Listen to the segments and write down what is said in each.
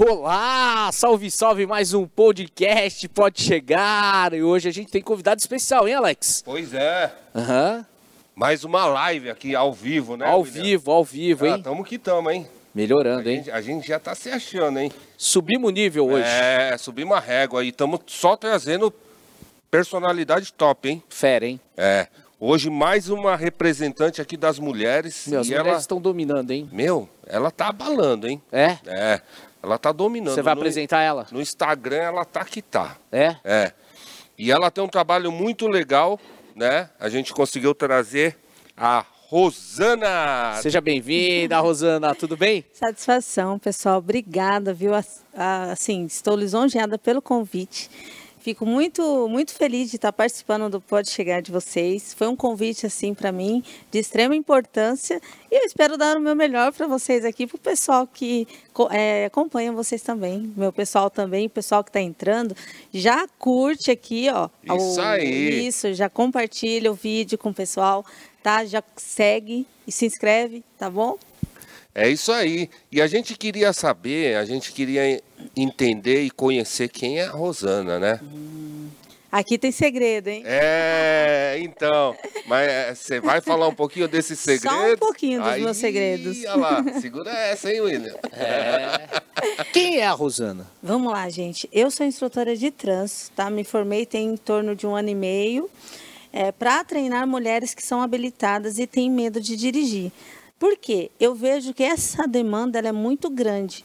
Olá, salve, salve, mais um podcast pode chegar. E hoje a gente tem convidado especial, hein, Alex? Pois é. Aham. Mais uma live aqui ao vivo, né? Ao William? vivo, ao vivo, Ah, hein? tamo que tamo, hein? A Melhorando, hein? gente, a gente já tá se achando, hein? Subimos o nível hoje. É, subimos uma régua aí. Tamo só trazendo personalidade top, hein? Fera, hein? É. Hoje mais uma representante aqui das mulheres. Meu, as e mulheres ela, estão dominando, hein? meu, ela tá abalando, hein? É? É. Ela tá dominando. Você vai no, apresentar ela? No Instagram ela tá que tá. É? É. E ela tem um trabalho muito legal, né? A gente conseguiu trazer a Rosana. Seja bem-vinda, Rosana, tudo bem? Satisfação, pessoal. Obrigada, viu? As- a- Assim, estou lisonjeada pelo convite. Fico muito, muito feliz de estar participando do Pode Chegar de vocês. Foi um convite, assim, para mim, de extrema importância. E eu espero dar o meu melhor para vocês aqui, para o pessoal que é, acompanha vocês também. Meu pessoal também, o pessoal que está entrando. Já curte aqui, ó. Isso aí. Isso, já compartilha o vídeo com o pessoal, tá? Já segue e se inscreve, tá bom? É isso aí. E a gente queria saber, a gente queria entender e conhecer quem é a Rosana, né? Aqui tem segredo, hein? É, então. Mas é, você vai falar um pouquinho desses Só um pouquinho dos meus segredos. Olha lá, segura essa, hein, William? Quem é a Rosana? Vamos lá, gente. Eu sou instrutora de trans, tá? Me formei tem em torno de um ano e meio é, para treinar mulheres que são habilitadas e têm medo de dirigir. Por quê? Eu vejo que essa demanda é muito grande.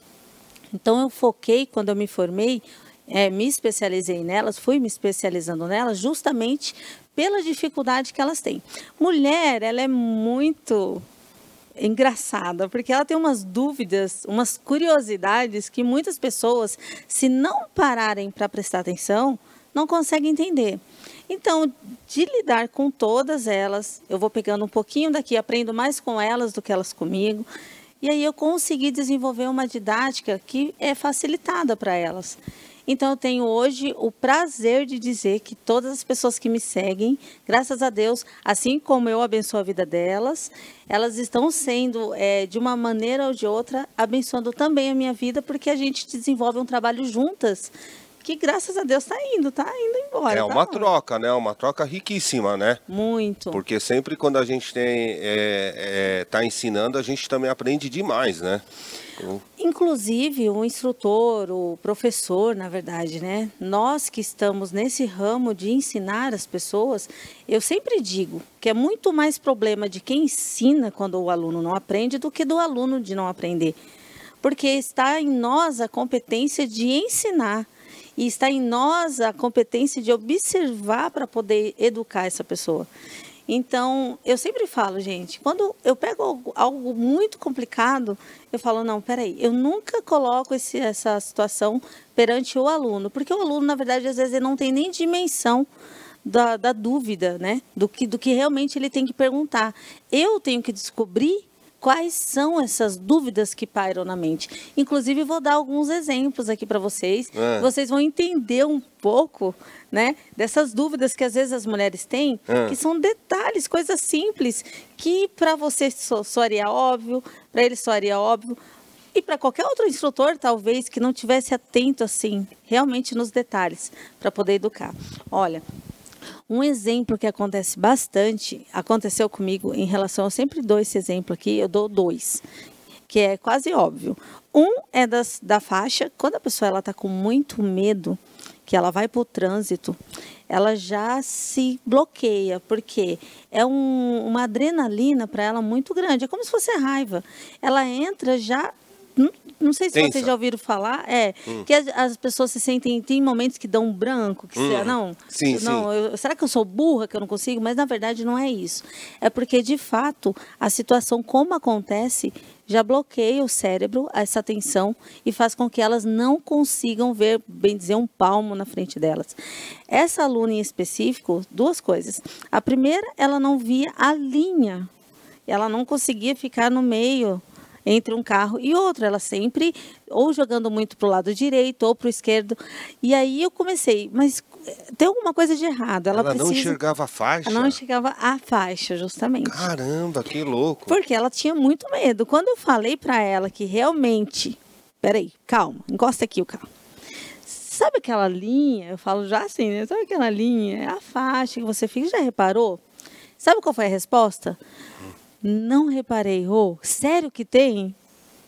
Então eu foquei quando eu me formei, é, me especializei nelas, fui me especializando nelas justamente pela dificuldade que elas têm. Mulher, ela é muito engraçada, porque ela tem umas dúvidas, umas curiosidades que muitas pessoas, se não pararem para prestar atenção, não conseguem entender. Então, de lidar com todas elas, eu vou pegando um pouquinho daqui, aprendo mais com elas do que elas comigo, e aí eu consegui desenvolver uma didática que é facilitada para elas. Então eu tenho hoje o prazer de dizer que todas as pessoas que me seguem, graças a Deus, assim como eu abençoo a vida delas, elas estão sendo, eh, de uma maneira ou de outra, abençoando também a minha vida, porque a gente desenvolve um trabalho juntas que, graças a Deus, está indo, está indo embora. É tá uma lá. troca, né? Uma troca riquíssima, né? Muito. Porque sempre quando a gente tem é, é, tá ensinando, a gente também aprende demais, né? Inclusive, o instrutor, o professor, na verdade, né? Nós que estamos nesse ramo de ensinar as pessoas, eu sempre digo que é muito mais problema de quem ensina quando o aluno não aprende do que do aluno de não aprender. Porque está em nós a competência de ensinar e está em nós a competência de observar para poder educar essa pessoa. Então, eu sempre falo, gente, quando eu pego algo, algo muito complicado, eu falo, não, peraí, eu nunca coloco esse, essa situação perante o aluno, porque o aluno, na verdade, às vezes ele não tem nem dimensão da, da dúvida, né? Do que, do que realmente ele tem que perguntar. Eu tenho que descobrir quais são essas dúvidas que pairam na mente. Inclusive, vou dar alguns exemplos aqui para vocês. É. Vocês vão entender um pouco, né, dessas dúvidas que às vezes as mulheres têm, É. que são detalhes, coisas simples, que para você so, soaria óbvio, para ele soaria óbvio. E para qualquer outro instrutor, talvez, que não tivesse atento assim, realmente nos detalhes, para poder educar. Olha, um exemplo que acontece bastante, aconteceu comigo em relação, eu sempre dou esse exemplo aqui, eu dou dois, que é quase óbvio. Um é das, da faixa, quando a pessoa está com muito medo, que ela vai para o trânsito, ela já se bloqueia, porque é um- uma adrenalina para ela muito grande, é como se fosse raiva. Ela entra já. Não, sei se Tensa. vocês já ouviram falar, é que as, as pessoas se sentem, tem momentos que dão um branco, que se, não, Sim, não, eu- será que eu sou burra que eu não consigo? Mas na verdade não é isso. É porque de fato a situação como acontece já bloqueia o cérebro, essa atenção e faz com que elas não consigam ver, bem dizer, um palmo na frente delas. Essa aluna em específico, duas coisas. A primeira, ela não via a linha. Ela não conseguia ficar no meio entre um carro e outro. Ela sempre ou jogando muito para o lado direito ou para o esquerdo. E aí eu comecei, mas eh, tem alguma coisa de errado. Ela, Ela, não precisa. enxergava a faixa? Ela não enxergava a faixa, justamente. Caramba, que louco. Porque ela tinha muito medo. Quando eu falei para ela que realmente peraí, calma, encosta aqui o carro. Sabe aquela linha? Eu falo já assim, né? Sabe aquela linha? É a faixa que você fica. Já reparou? Sabe qual foi a resposta? Não reparei, Rô. Sério que tem?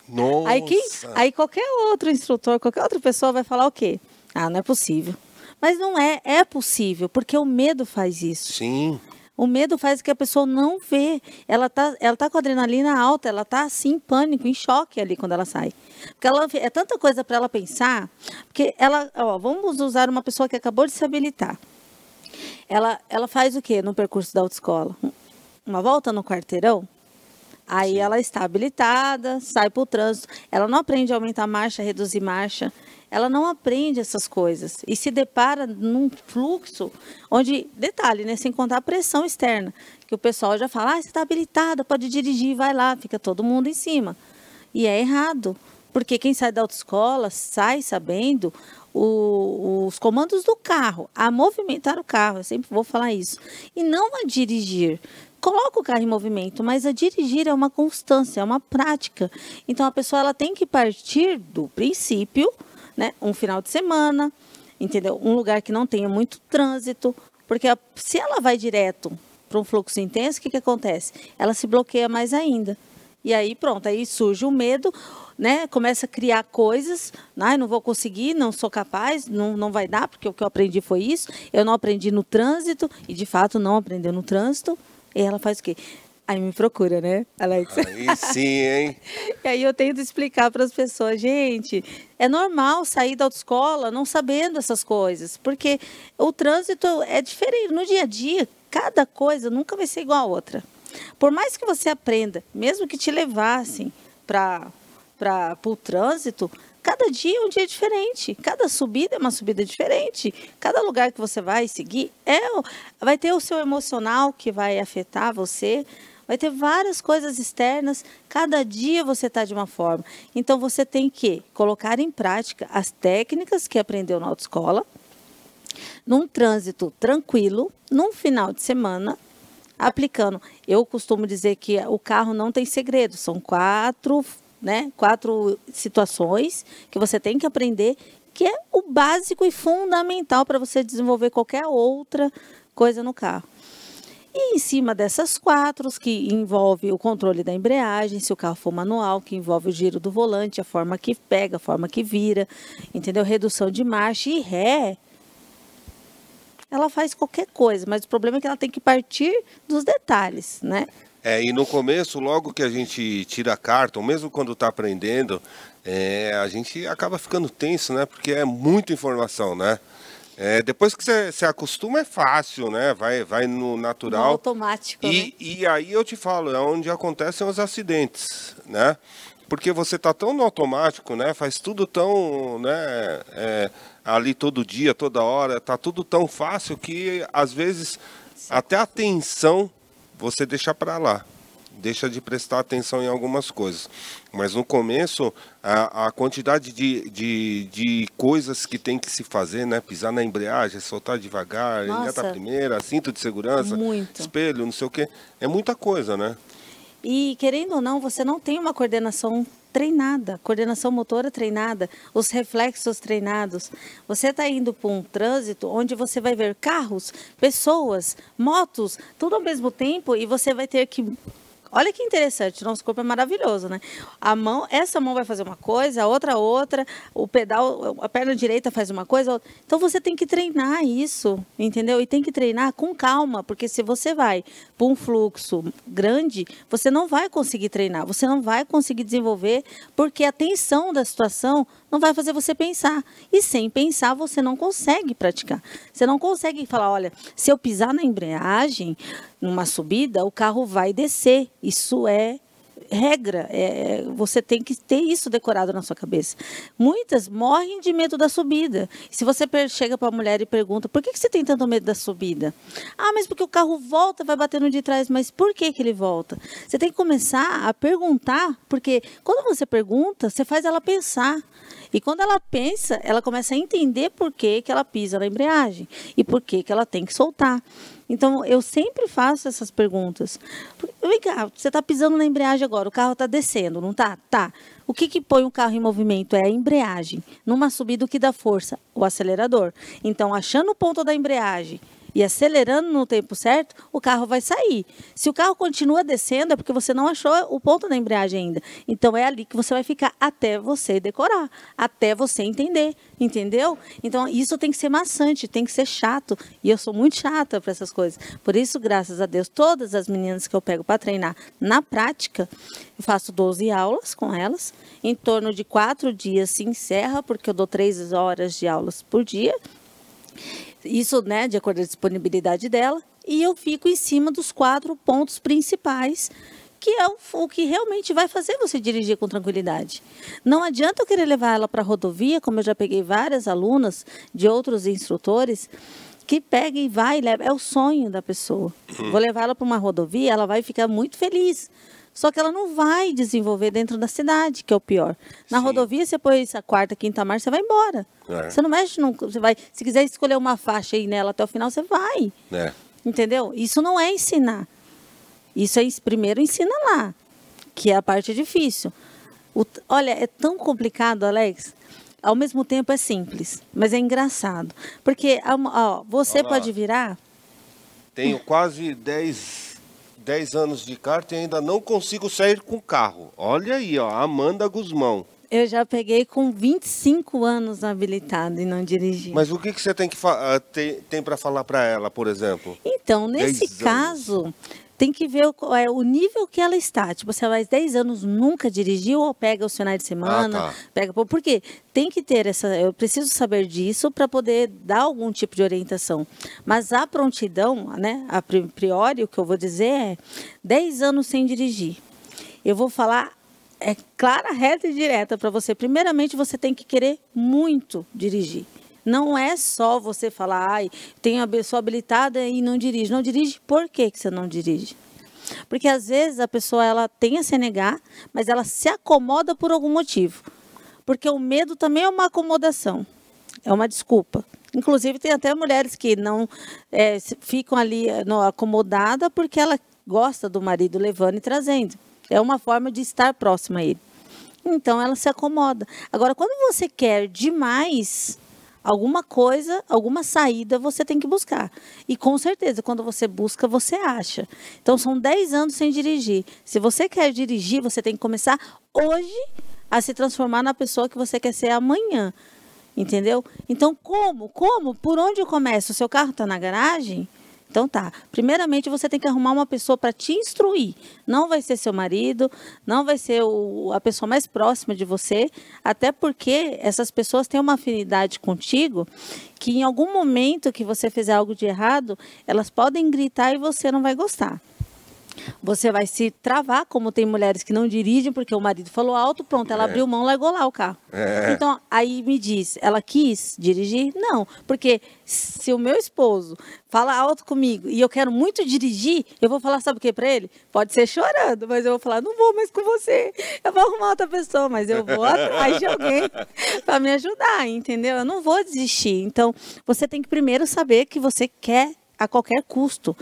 Nossa. Aí, quem, aí qualquer outro instrutor, qualquer outra pessoa vai falar o quê? Ah, não é possível. Mas não é, é possível, porque o medo faz isso. Sim. O medo faz que a pessoa não vê. Ela tá, ela tá com adrenalina alta, ela tá assim em pânico, em choque ali quando ela sai. Porque ela é tanta coisa para ela pensar, porque ela, ó, vamos usar uma pessoa que acabou de se habilitar. Ela, ela faz o quê no percurso da autoescola? Uma volta no quarteirão, Aí Sim. ela está habilitada, sai para o trânsito. Ela não aprende a aumentar a marcha, reduzir marcha. Ela não aprende essas coisas. E se depara num fluxo onde, detalhe, né, sem contar a pressão externa, que o pessoal já fala, ah, você está habilitada, pode dirigir, vai lá, fica todo mundo em cima. E é errado, porque quem sai da autoescola sai sabendo o, os comandos do carro, a movimentar o carro, eu sempre vou falar isso, e não a dirigir coloca o carro em movimento, mas a dirigir é uma constância, é uma prática. Então a pessoa ela tem que partir do princípio, né, um final de semana, entendeu? Um lugar que não tenha muito trânsito, porque se ela vai direto para um fluxo intenso, o que, que acontece? Ela se bloqueia mais ainda. E aí pronto, aí surge o medo, né? Começa a criar coisas, ah, não vou conseguir, não sou capaz, não, não vai dar, porque o que eu aprendi foi isso. Eu não aprendi no trânsito, e de fato não aprendeu no trânsito. E ela faz o quê? Aí me procura, né, Alex? Aí sim, hein? e aí eu tento explicar para as pessoas, gente, é normal sair da autoescola não sabendo essas coisas, porque o trânsito é diferente. No dia a dia, cada coisa nunca vai ser igual a outra. Por mais que você aprenda, mesmo que te levassem para o trânsito, Cada dia é um dia diferente, cada subida é uma subida diferente, cada lugar que você vai seguir é, vai ter o seu emocional que vai afetar você, vai ter várias coisas externas, cada dia você está de uma forma. Então você tem que colocar em prática as técnicas que aprendeu na autoescola, num trânsito tranquilo, num final de semana, aplicando. Eu costumo dizer que o carro não tem segredo, são quatro né? Quatro situações que você tem que aprender, que é o básico e fundamental para você desenvolver qualquer outra coisa no carro. E em cima dessas quatro, que envolve o controle da embreagem, se o carro for manual, que envolve o giro do volante, a forma que pega, a forma que vira, entendeu? Redução de marcha e ré. Ela faz qualquer coisa, mas o problema é que ela tem que partir dos detalhes, né? É, e no começo, logo que a gente tira a carta, ou mesmo quando está aprendendo, é, a gente acaba ficando tenso, né? Porque é muita informação, né? É, depois que você se acostuma é fácil, né? Vai, vai no natural. No automático. E, né? e aí eu te falo, é onde acontecem os acidentes, né? Porque você tá tão no automático, né? Faz tudo tão, né? É, ali todo dia, toda hora, tá tudo tão fácil que às vezes até a atenção você deixa para lá. Deixa de prestar atenção em algumas coisas. Mas no começo, a, a quantidade de, de, de coisas que tem que se fazer, né? Pisar na embreagem, soltar devagar, engata a primeira, cinto de segurança, Muito. espelho, não sei o quê. É muita coisa, né? E querendo ou não, você não tem uma coordenação treinada, coordenação motora treinada, os reflexos treinados. Você está indo para um trânsito onde você vai ver carros, pessoas, motos, tudo ao mesmo tempo e você vai ter que Olha que interessante, nosso corpo é maravilhoso, né? A mão, essa mão vai fazer uma coisa, a outra outra, o pedal, a perna direita faz uma coisa. Então você tem que treinar isso, entendeu? E tem que treinar com calma, porque se você vai para um fluxo grande, você não vai conseguir treinar, você não vai conseguir desenvolver, porque a tensão da situação não vai fazer você pensar. E sem pensar, você não consegue praticar. Você não consegue falar, olha, se eu pisar na embreagem, numa subida, o carro vai descer. Isso é regra, é, você tem que ter isso decorado na sua cabeça. Muitas morrem de medo da subida. Se você chega para a mulher e pergunta, por que, que você tem tanto medo da subida? Ah, mas porque o carro volta, vai bater no de trás, mas por que, que ele volta? Você tem que começar a perguntar, porque quando você pergunta, você faz ela pensar. E quando ela pensa, ela começa a entender por que, que ela pisa na embreagem e por que, que ela tem que soltar. Então, eu sempre faço essas perguntas. Vem cá, você está pisando na embreagem agora, o carro está descendo, não está? Tá. O que, que põe o carro em movimento? É a embreagem. Numa subida, o que dá força? O acelerador. Então, achando o ponto da embreagem e acelerando no tempo certo, o carro vai sair. Se o carro continua descendo, é porque você não achou o ponto da embreagem ainda. Então é ali que você vai ficar até você decorar, até você entender, entendeu? Então isso tem que ser maçante, tem que ser chato. E eu sou muito chata para essas coisas. Por isso, graças a Deus, todas as meninas que eu pego para treinar na prática, eu faço 12 aulas com elas. Em torno de quatro dias se encerra, porque eu dou três horas de aulas por dia. Isso, né, de acordo com a disponibilidade dela. E eu fico em cima dos quatro pontos principais que é o, o, que realmente vai fazer você dirigir com tranquilidade. Não adianta eu querer levar ela para a rodovia, como eu já peguei várias alunas de outros instrutores, que pega e vai e leva. É o sonho da pessoa. Uhum. Vou levar ela para uma rodovia, ela vai ficar muito feliz. Só que ela não vai desenvolver dentro da cidade, que é o pior. Na Sim. rodovia, você põe essa quarta, quinta marcha, você vai embora. É. Você não mexe, não, você vai. Se quiser escolher uma faixa aí nela até o final, você vai. É. Entendeu? Isso não é ensinar. Isso é primeiro ensina lá, que é a parte difícil. O, olha, é tão complicado, Alex. Ao mesmo tempo é simples, mas é engraçado. Porque ó, você Olá. pode virar. Tenho quase 10 10 anos de kart e ainda não consigo sair com carro. Olha aí, ó, Amanda Guzmão. Eu já peguei com 25 anos habilitado e não dirigi. Mas o que, que você tem, que tem, tem para falar para ela, por exemplo? Então, nesse caso, tem que ver o, é, o nível que ela está. Tipo, se ela faz 10 anos nunca dirigiu ou pega os finais de semana, ah, tá. pega por quê? Tem que ter essa, eu preciso saber disso para poder dar algum tipo de orientação. Mas a prontidão, né, a priori o que eu vou dizer é 10 anos sem dirigir. Eu vou falar é clara, reta e direta para você. Primeiramente, você tem que querer muito dirigir. Não é só você falar, ai, tenho a pessoa habilitada e não dirige. Não dirige, por que, que você não dirige? Porque às vezes a pessoa ela tem a CNH, mas ela se acomoda por algum motivo. Porque o medo também é uma acomodação, é uma desculpa. Inclusive tem até mulheres que não é, ficam ali eh, no, acomodada porque ela gosta do marido levando e trazendo. É uma forma de estar próxima a ele. Então ela se acomoda. Agora, quando você quer demais, alguma coisa, alguma saída você tem que buscar. E com certeza, quando você busca, você acha. Então, são 10 anos sem dirigir. Se você quer dirigir, você tem que começar hoje a se transformar na pessoa que você quer ser amanhã. Entendeu? Então, como? Como? Por onde eu começo? O seu carro está na garagem? Então tá. Primeiramente você tem que arrumar uma pessoa para te instruir. Não vai ser seu marido, não vai ser o, a pessoa mais próxima de você, até porque essas pessoas têm uma afinidade contigo que em algum momento que você fizer algo de errado, elas podem gritar e você não vai gostar. Você vai se travar, como tem mulheres que não dirigem porque o marido falou alto, pronto, ela é. abriu mão, largou lá o carro. É. Então, aí me diz, ela quis dirigir? Não, porque se o meu esposo fala alto comigo e eu quero muito dirigir, eu vou falar, sabe o que para ele? Pode ser chorando, mas eu vou falar, não vou mais com você, eu vou arrumar outra pessoa, mas eu vou atrás de alguém para me ajudar, entendeu? Eu não vou desistir. Então, você tem que primeiro saber que você quer a qualquer custo.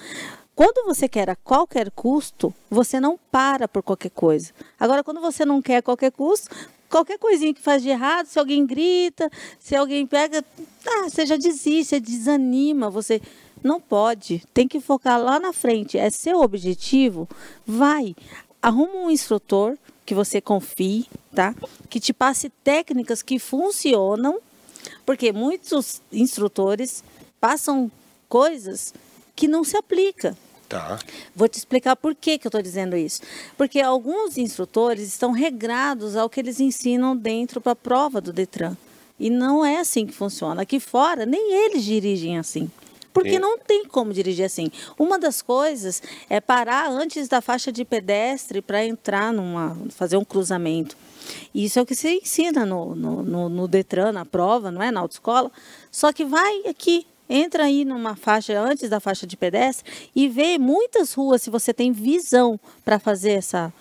Quando você quer a qualquer custo, você não para por qualquer coisa. Agora, quando você não quer a qualquer custo, qualquer coisinha que faz de errado, se alguém grita, se alguém pega, ah, você já desiste, você desanima, você não pode. Tem que focar lá na frente. É seu objetivo? Vai. Arruma um instrutor que você confie, tá? Que te passe técnicas que funcionam, porque muitos instrutores passam coisas que não se aplica. Tá. Vou te explicar por que, que eu estou dizendo isso. Porque alguns instrutores estão regrados ao que eles ensinam dentro para a prova do Detran. E não é assim que funciona. Aqui fora, nem eles dirigem assim. Porque não tem como dirigir assim. Uma das coisas é parar antes da faixa de pedestre para entrar numa. fazer um cruzamento. Isso é o que se ensina no, no, no, no Detran, na prova, não é? Na autoescola. Só que vai aqui, entra aí numa faixa antes da faixa de pedestre e vê muitas ruas se você tem visão para fazer essa,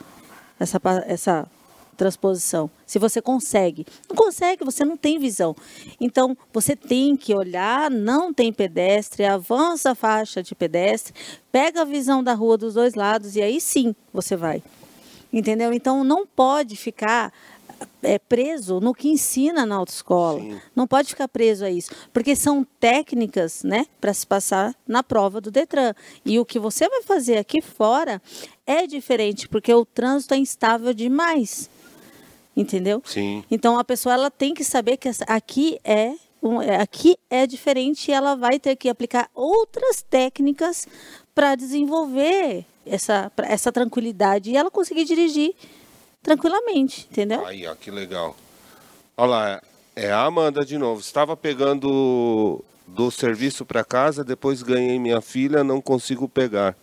essa, essa transposição. Se você consegue. Não consegue, você não tem visão. Então, você tem que olhar, não tem pedestre, avança a faixa de pedestre, pega a visão da rua dos dois lados e aí sim você vai. Entendeu? Então, não pode ficar é, preso no que ensina na autoescola. Sim. Não pode ficar preso a isso, porque são técnicas, né, para se passar na prova do Detran. E o que você vai fazer aqui fora é diferente, porque o trânsito é instável demais. Entendeu? Sim. Então a pessoa ela tem que saber que aqui é é- aqui é diferente e ela vai ter que aplicar outras técnicas para desenvolver essa, essa tranquilidade e ela conseguir dirigir tranquilamente, entendeu? Aí, ó, que legal. Olha lá, é a Amanda de novo. Estava pegando do serviço para casa, depois ganhei minha filha, não consigo pegar.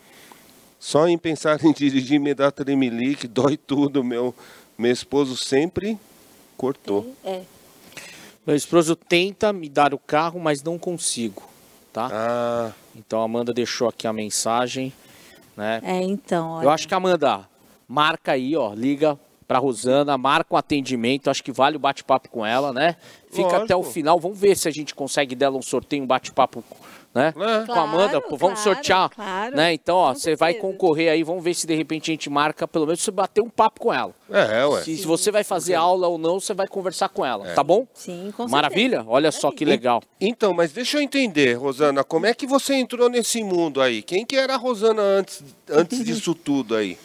Só em pensar em dirigir me dá tremelique, dói tudo. Meu, meu esposo sempre cortou. É. Meu esposo tenta me dar o carro, mas não consigo, tá? Ah, Então a Amanda deixou aqui a mensagem, né? É, então, olha. Eu acho que a Amanda marca aí, ó, liga pra Rosana, marca um atendimento, acho que vale o bate-papo com ela, né? Fica Lógico. até o final, vamos ver se a gente consegue dela um sorteio, um bate-papo, né? É. Com a Claro, Amanda, pô, vamos claro, sortear, claro. né? Então, ó, você vai concorrer aí, vamos ver se de repente a gente marca, pelo menos você bater um papo com ela. é, ué. Se, se você vai fazer aula ou não, você vai conversar com ela, tá bom? Sim, com Maravilha? certeza. Olha só que legal. Então, mas deixa eu entender, Rosana, como é que você entrou nesse mundo aí? Quem que era a Rosana antes, antes disso tudo aí?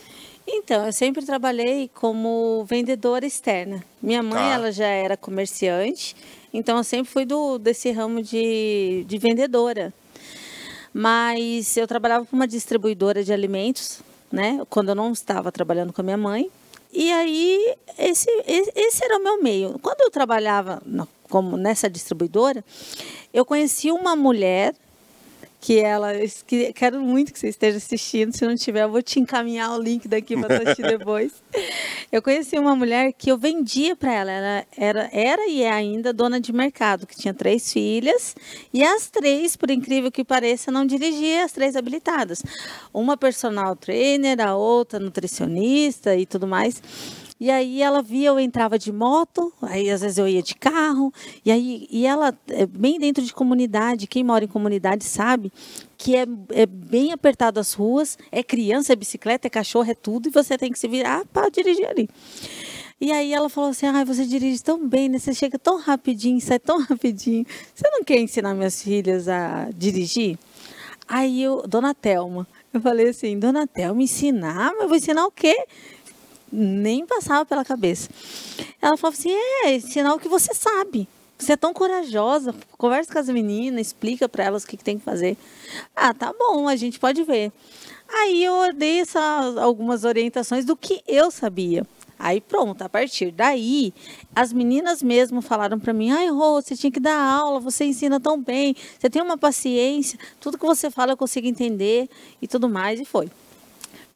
Então, eu sempre trabalhei como vendedora externa. Minha mãe, Tá. ela já era comerciante, então eu sempre fui do, desse ramo de, de vendedora. Mas eu trabalhava para uma distribuidora de alimentos, né? Quando eu não estava trabalhando com a minha mãe. E aí, esse, esse era o meu meio. Quando eu trabalhava como nessa distribuidora, eu conheci uma mulher que ela que- quero muito que você esteja assistindo. Se não tiver, eu vou te encaminhar o link daqui para assistir depois. Eu conheci uma mulher que eu vendia para ela. Ela era, era e é ainda dona de mercado, que tinha três filhas e as três, por incrível que pareça, não dirigia as três habilitadas. Uma personal trainer, a outra nutricionista e tudo mais. E aí ela via, eu entrava de moto, aí às vezes eu ia de carro, e aí e ela, é, bem dentro de comunidade, quem mora em comunidade sabe que é, é bem apertado as ruas, é criança, é bicicleta, é cachorro, é tudo, e você tem que se virar para dirigir ali. E aí ela falou assim, ai, você dirige tão bem, né? Você chega tão rapidinho, sai tão rapidinho. Você não quer ensinar minhas filhas a dirigir? Aí eu, Dona Thelma, eu falei assim, Dona Thelma, ensinar? Mas eu vou ensinar o quê? Nem passava pela cabeça. Ela falava assim: é, ensinar o que você sabe. Você é tão corajosa, conversa com as meninas, explica para elas o que, que tem que fazer. Ah, tá bom, a gente pode ver. Aí eu dei algumas orientações do que eu sabia. Aí pronto, a partir daí, as meninas mesmo falaram para mim: ai, Rô, você tinha que dar aula, você ensina tão bem, você tem uma paciência, tudo que você fala eu consigo entender e tudo mais, e foi.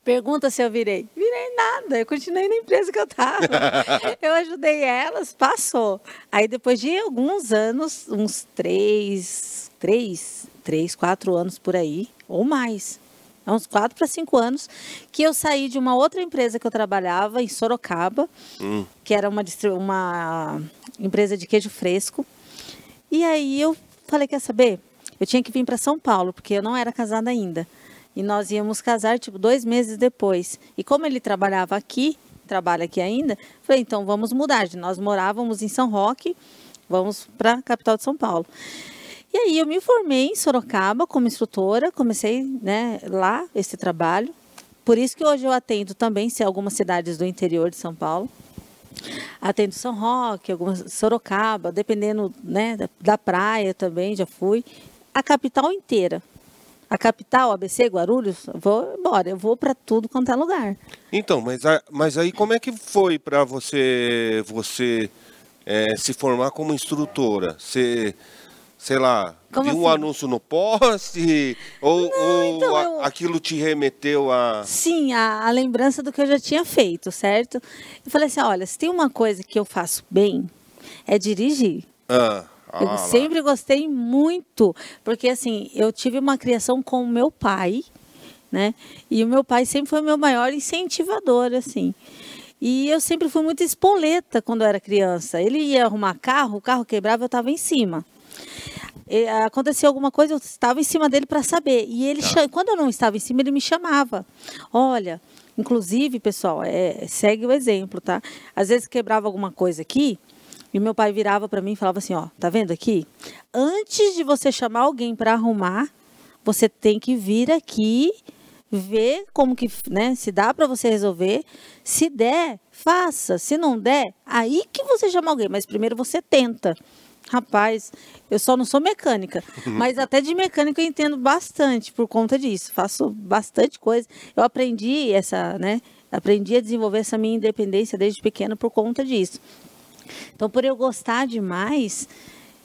Pergunta se eu virei. Virei nada, eu continuei na empresa que eu estava. eu ajudei elas, passou. Aí depois de alguns anos, uns três, três, três, quatro anos por aí, ou mais, há uns quatro para cinco anos, que eu saí de uma outra empresa que eu trabalhava em Sorocaba, que era uma, uma empresa de queijo fresco. E aí eu falei, quer saber? Eu tinha que vir para São Paulo, porque eu não era casada ainda. E nós íamos casar, tipo, dois meses depois. E como ele trabalhava aqui, trabalha aqui ainda, falei, então vamos mudar. Nós morávamos em São Roque, vamos para a capital de São Paulo. E aí eu me formei em Sorocaba como instrutora, comecei né, lá esse trabalho. Por isso que hoje eu atendo também, se algumas cidades do interior de São Paulo. Atendo São Roque, algumas Sorocaba, dependendo né, da praia também, já fui. A capital inteira. A capital, ABC, Guarulhos, vou embora, eu vou para tudo quanto é lugar. Então, mas, mas aí como é que foi para você você é, se formar como instrutora? Você, sei lá, Como viu um assim? anúncio no poste? Ou, ou então a- eu- aquilo te remeteu a... Sim, a, a lembrança do que eu já tinha feito, certo? Eu falei assim, olha, se tem uma coisa que eu faço bem, é dirigir. Ah, ah, Eu lá. sempre gostei muito, porque assim, eu tive uma criação com o meu pai, né? E o meu pai sempre foi o meu maior incentivador, assim. E eu sempre fui muito espoleta quando eu era criança. Ele ia arrumar carro, o carro quebrava, eu estava em cima. E, aconteceu alguma coisa, eu estava em cima dele para saber. E ele, cha- quando eu não estava em cima, ele me chamava. Olha, Inclusive, pessoal, é, segue o exemplo, tá? Às vezes quebrava alguma coisa aqui, e meu pai virava para mim e falava assim, ó, tá vendo aqui? Antes de você chamar alguém para arrumar, você tem que vir aqui ver como que, né, se dá para você resolver. Se der, faça. Se não der, aí que você chama alguém, mas primeiro você tenta. Rapaz, eu só não sou mecânica, mas até de mecânica eu entendo bastante por conta disso. Faço bastante coisa. Eu aprendi essa, né? Aprendi a desenvolver essa minha independência desde pequena por conta disso. Então, por eu gostar demais,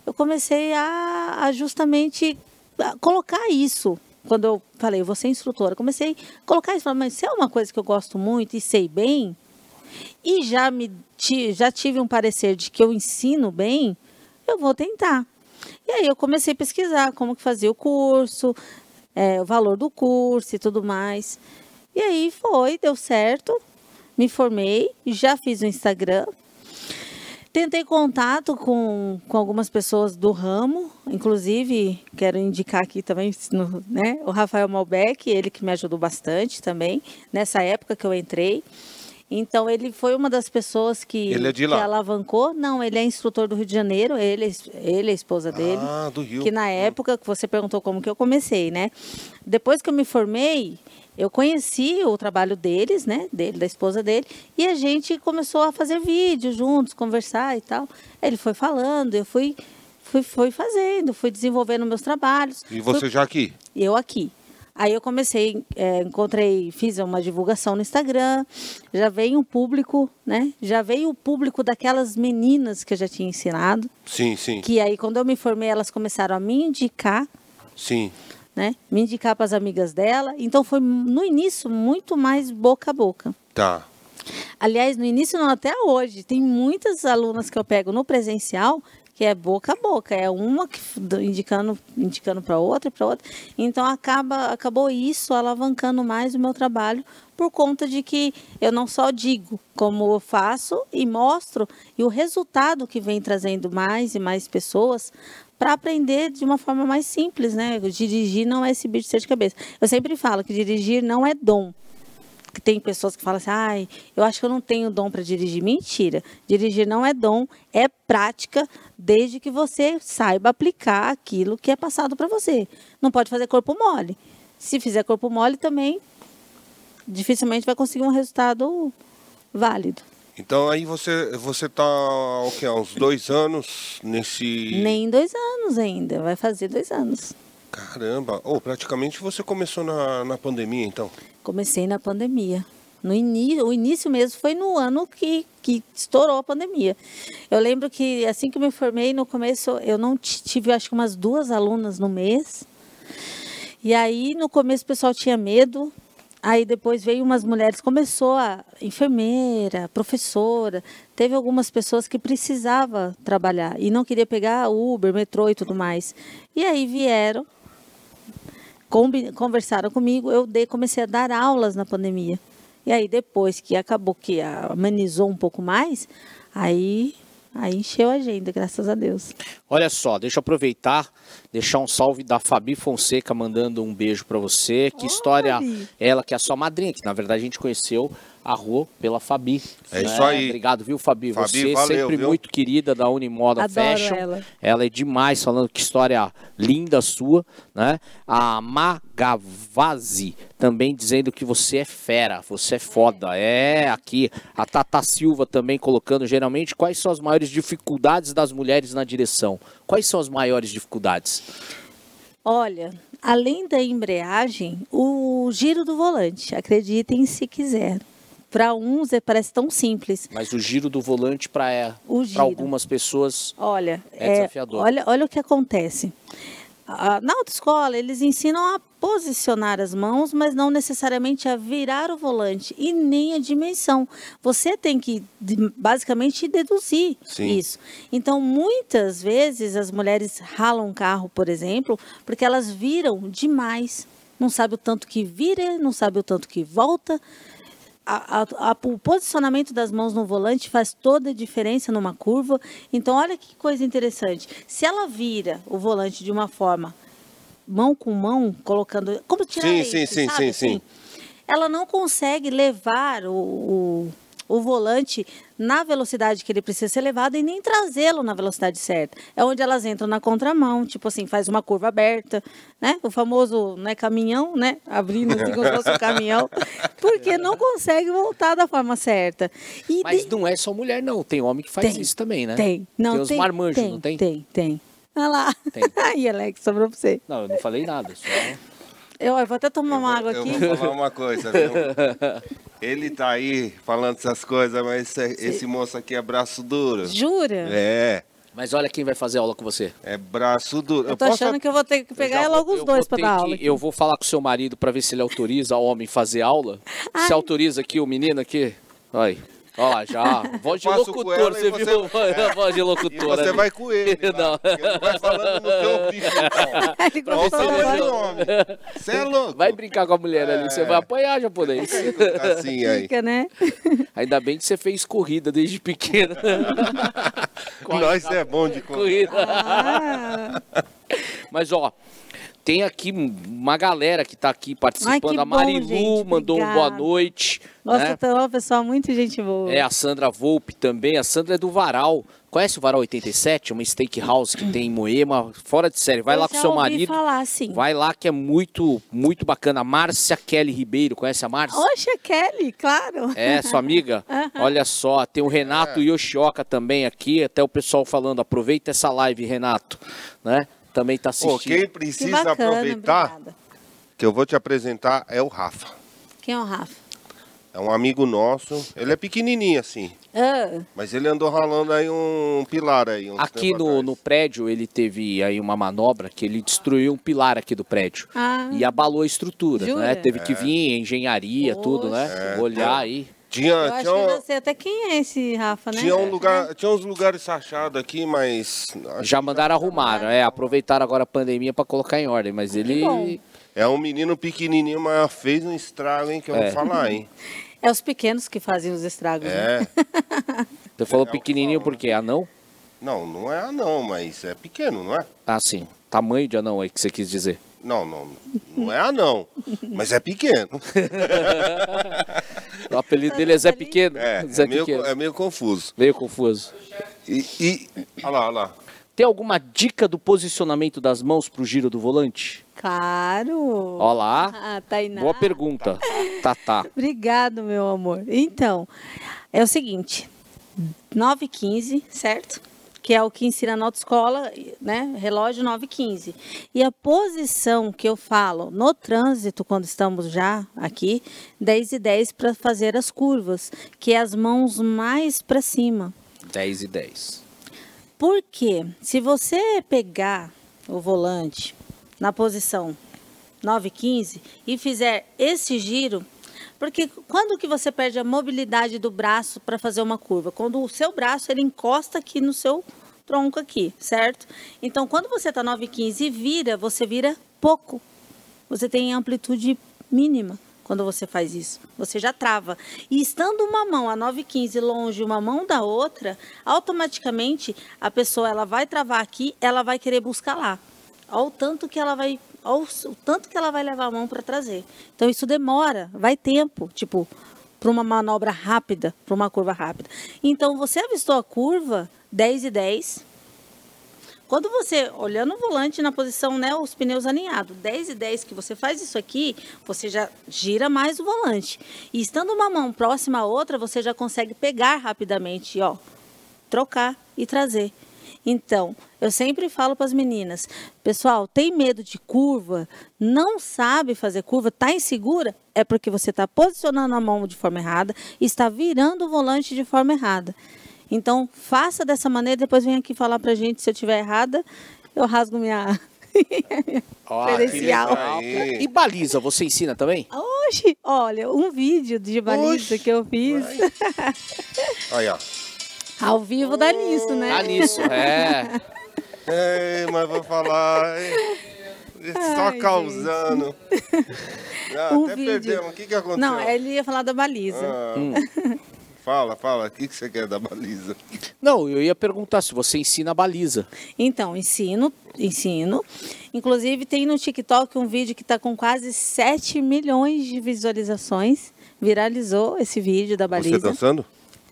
eu comecei a, a justamente a colocar isso. Quando eu falei, eu vou ser instrutora, comecei a colocar isso. Mas se é uma coisa que eu gosto muito e sei bem, e já, me, já tive um parecer de que eu ensino bem, eu vou tentar. E aí eu comecei a pesquisar como que fazia o curso, é, o valor do curso e tudo mais. E aí foi, deu certo, me formei, já fiz o Instagram. Tentei contato com, com algumas pessoas do ramo, inclusive quero indicar aqui também né, o Rafael Malbec, ele que me ajudou bastante também, nessa época que eu entrei. Então ele foi uma das pessoas que, Ele é de que alavancou. Não, ele é instrutor do Rio de Janeiro, ele, ele é a esposa dele. Ah, do Rio. Que na época que você perguntou como que eu comecei, né? Depois que eu me formei, eu conheci o trabalho deles, né? Dele, da esposa dele, e a gente começou a fazer vídeos juntos, conversar e tal. Ele foi falando, eu fui, fui, fui fazendo, fui desenvolvendo meus trabalhos. E você Fui- já aqui? eu aqui. Aí eu comecei, é, encontrei, fiz uma divulgação no Instagram, já veio um público, né? Já veio o público daquelas meninas que eu já tinha ensinado, Sim, sim. que aí quando eu me formei elas começaram a me indicar, Sim. Né? Me indicar para as amigas dela. Então foi no início muito mais boca a boca. Tá. Aliás, no início não, até hoje, tem muitas alunas que eu pego no presencial que é boca a boca, é uma que indicando indicando para outra, para outra. Então acaba acabou isso alavancando mais o meu trabalho por conta de que eu não só digo como eu faço e mostro e o resultado que vem trazendo mais e mais pessoas para aprender de uma forma mais simples, né? Dirigir não é esse bicho de ser de cabeça. Eu sempre falo que dirigir não é dom que tem pessoas que falam assim, ai, eu acho que eu não tenho dom para dirigir. Mentira. Dirigir não é dom, é prática, desde que você saiba aplicar aquilo que é passado para você. Não pode fazer corpo mole. Se fizer corpo mole também, dificilmente vai conseguir um resultado válido. Então aí você você tá o quê? Há uns dois anos nesse. Nem dois anos ainda, vai fazer dois anos. Caramba! Oh, praticamente você começou na, na pandemia, então. Comecei na pandemia. No início, o início mesmo foi no ano que, que estourou a pandemia. Eu lembro que assim que eu me formei, no começo eu não ti- tive, acho que umas duas alunas no mês. E aí no começo o pessoal tinha medo. Aí depois veio umas mulheres, começou a enfermeira, professora, teve algumas pessoas que precisava trabalhar e não queria pegar Uber, metrô e tudo mais. E aí vieram conversaram comigo, eu dei, comecei a dar aulas na pandemia. E aí depois que acabou que amenizou um pouco mais, aí aí encheu a agenda, graças a Deus. Olha só, deixa eu aproveitar, deixar um salve da Fabi Fonseca mandando um beijo pra você. Que história Olha. ela que é a sua madrinha, que na verdade a gente conheceu a rua pela Fabi. É né? isso aí. Obrigado, viu, Fabi? Fabi, você valeu, sempre viu? muito querida da Unimoda Adoro Fashion. ela. Ela é demais, falando que história linda sua, né? A Magavazi também dizendo que você é fera, você é foda. É, aqui. A Tata Silva também colocando, geralmente, quais são as maiores dificuldades das mulheres na direção? Quais são as maiores dificuldades? Olha, além da embreagem, o giro do volante, acreditem se quiser. Para uns é- parece tão simples. Mas o giro do volante para giro. algumas pessoas Olha, É desafiador. olha, olha o que acontece. Na autoescola, eles ensinam a posicionar as mãos, mas não necessariamente a virar o volante e nem a dimensão. Você tem que, basicamente, deduzir Sim. isso. Então, muitas vezes, as mulheres ralam um carro, por exemplo, porque elas viram demais. Não sabe o tanto que vira, não sabe o tanto que volta. A- a- a- o posicionamento das mãos no volante faz toda a diferença numa curva. Então, olha que coisa interessante. Se ela vira o volante de uma forma, mão com mão, colocando. Como tirar Sim, leite, sim, sim, sabe? sim, sim. Assim, ela não consegue levar o, o, o volante na velocidade que ele precisa ser levado e nem trazê-lo na velocidade certa. É onde elas entram na contramão, tipo assim, faz uma curva aberta, né? O famoso né, caminhão, né? Abrindo assim, como se fosse um caminhão, porque não consegue voltar da forma certa. E Mas de- não é só mulher, não. Tem homem que faz Tem, isso também, né? Tem. Não, tem os tem, marmanjos, tem, não tem? Tem, tem. Olha lá. Tem. Aí, Alex, sobrou pra você. Não, eu não falei nada. Só... Eu, eu vou até tomar uma água Eu aqui. vou falar uma coisa, viu? Ele tá aí falando essas coisas, mas esse, esse moço aqui é braço duro. Jura? É, Mas olha quem vai fazer aula com você. é braço duro. Eu tô achando que eu vou ter que pegar os eu dois ter dar que- aula. aqui. Eu vou falar com o seu marido pra ver se ele autoriza o homem fazer aula. Se Ai. autoriza aqui o menino aqui. Olha. Ó lá, já. Voz de locutor, você e você- viu? A voz de E locutor. você ali. vai com ele. Não. Não. Ele vai falando no seu então. Ele Pra gostou você da ver voz. o homem. Você é louco. Vai brincar com a mulher ali, você vai apanhar japonês. Assim aí. Fica, né? Ainda bem que você fez corrida desde pequeno. Nós é bom de correr. corrida. Ah, Mas ó, tem aqui uma galera que tá aqui participando. Ai, a bom, Marilu gente, mandou um boa noite. nossa, né? então, uma pessoa muito gente boa. É a Sandra Volpe também. A Sandra é do Varal. Conhece o Varal 87? Uma steakhouse que tem em Moema, fora de série. Vai Eu lá com seu ouvi marido. falar, sim. Vai lá que é muito, muito bacana. A Márcia Kelly Ribeiro, conhece a Márcia? Oxa, Kelly, claro. É, sua amiga? Olha só, tem o Renato Yoshioka também aqui, até o pessoal falando, aproveita essa live, Renato, né? Também tá Pô, assistindo. quem Que precisa bacana, aproveitar, obrigada. que eu vou te apresentar, é o Rafa. Quem é o Rafa? É um amigo nosso. Ele é pequenininho assim. Ah, Mas ele andou ralando aí um pilar aí. uns Aqui no, atrás. no prédio ele teve aí uma manobra que ele destruiu um pilar aqui do prédio. ah, E abalou a estrutura, Jura? né? Teve que vir engenharia, tudo, né? Poxa. Olhar aí. Tinha, eu acho tinha, que um, eu sei até quem é esse Rafa, né? tinha um lugar, tinha uns lugares rachados aqui, mas Já mandaram arrumar, é, aproveitaram agora a pandemia para colocar em ordem, mas ele é um menino pequenininho, mas fez um estrago, hein, que eu É. vou falar, hein. É os pequenos que fazem os estragos. né? É. Você falou É, pequenininho por quê? Anão? Não, não é anão, mas é pequeno, não é? Ah, sim. Tamanho de anão aí que você quis dizer. Não, não, não é anão, mas é pequeno. O apelido dele é Zé Pequeno. É, Zé é meio, Pequeno. é meio confuso. Veio confuso. E, e olha lá, olha lá. Tem alguma dica do posicionamento das mãos pro giro do volante? Claro. Ó lá. Ah, Tainá. Boa pergunta. Tá, tá. Obrigado, meu amor. Então, é o seguinte: 9 h 15 certo? Que é o que ensina na autoescola, né? Relógio 9 h 15 E a posição que eu falo no trânsito, quando estamos já aqui, 10 e 10 para fazer as curvas, que é as mãos mais para cima. 10 e 10. Porque se você pegar o volante na posição 9,15 e fizer esse giro, porque quando que você perde a mobilidade do braço para fazer uma curva? Quando o seu braço ele encosta aqui no seu tronco aqui, certo? Então, quando você está 9,15 e vira, você vira pouco. Você tem amplitude mínima quando você faz isso. Você já trava. E estando uma mão a 9,15 longe uma mão da outra, automaticamente a pessoa ela vai travar aqui, ela vai querer buscar lá. Olha o tanto que ela vai, olha o tanto que ela vai levar a mão para trazer. Então isso demora, vai tempo, tipo, para uma manobra rápida, para uma curva rápida. Então você avistou a curva 10 e 10, quando você, olhando o volante na posição, né, os pneus alinhados, 10 e 10 que você faz isso aqui, você já gira mais o volante. E estando uma mão próxima à outra, você já consegue pegar rapidamente, ó, trocar e trazer. Então, eu sempre falo para as meninas, pessoal, tem medo de curva, não sabe fazer curva, tá insegura, é porque você está posicionando a mão de forma errada e está virando o volante de forma errada. Então, faça dessa maneira, depois vem aqui falar pra gente se eu estiver errada, eu rasgo minha credencial. Aí. E baliza, você ensina também? Oxe, olha, um vídeo de baliza Oxe, que eu fiz Aí, ó. Ao vivo dá nisso, né? Tá nisso, é. Ei, mas vou falar. hein? Só Ai, causando. Ah, Um até vídeo. perdemos. O que, que aconteceu? Não, ele ia falar da baliza. Ah, Fala, fala. O que, que você quer da baliza? Não, eu ia perguntar se você ensina a baliza. Então, ensino, ensino. Inclusive, tem no TikTok um vídeo que está com quase 7 milhões de visualizações. Viralizou esse vídeo da Você baliza. dançando?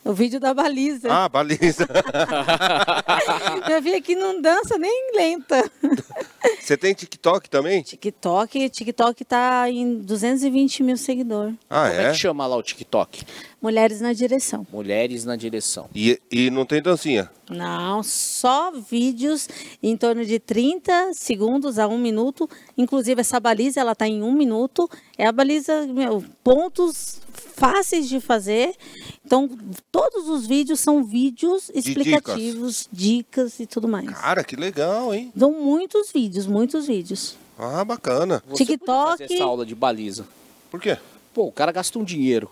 O vídeo da baliza. Ah, baliza. Eu vi aqui não dança nem lenta. Você tem TikTok também? TikTok, TikTok tá em 220 mil seguidores. Ah, Como é é? que chama lá o TikTok? Mulheres na direção. Mulheres na direção. E, e não tem dancinha? Não, só vídeos em torno de 30 segundos a um minuto. Inclusive, essa baliza, ela tá em um minuto. É a baliza, meu, pontos fáceis de fazer. Então, todos os vídeos são vídeos explicativos, dicas. e tudo mais. Cara, que legal, hein? Dão muitos vídeos, muitos vídeos. Ah, bacana. Você TikTok. fazer essa aula de baliza. Por quê? Pô, o cara gasta um dinheiro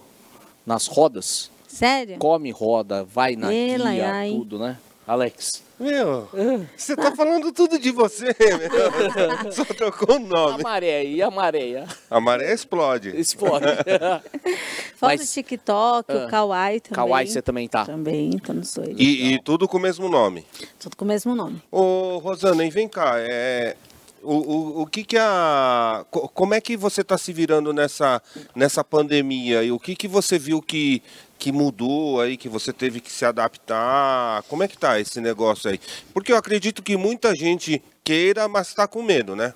nas rodas, Sério? come roda, vai na Ela, guia, ai. tudo, né? Alex. Meu, você tá falando tudo de você, meu. Só trocou o A nome. maré e a mareia. A maré explode. Explode. Fora Mas- o TikTok, Ah. o Kawaii também. Kawaii você também tá. Também, tá nos dois. E, e tudo com o mesmo nome. Tudo com o mesmo nome. Ô, Rosana, e vem cá, é, o, o, o que que a... co- Como é que você está se virando nessa, nessa pandemia? E o que que você viu que, que mudou aí, que você teve que se adaptar? Como é que tá esse negócio aí? Porque eu acredito que muita gente queira, mas está com medo, né?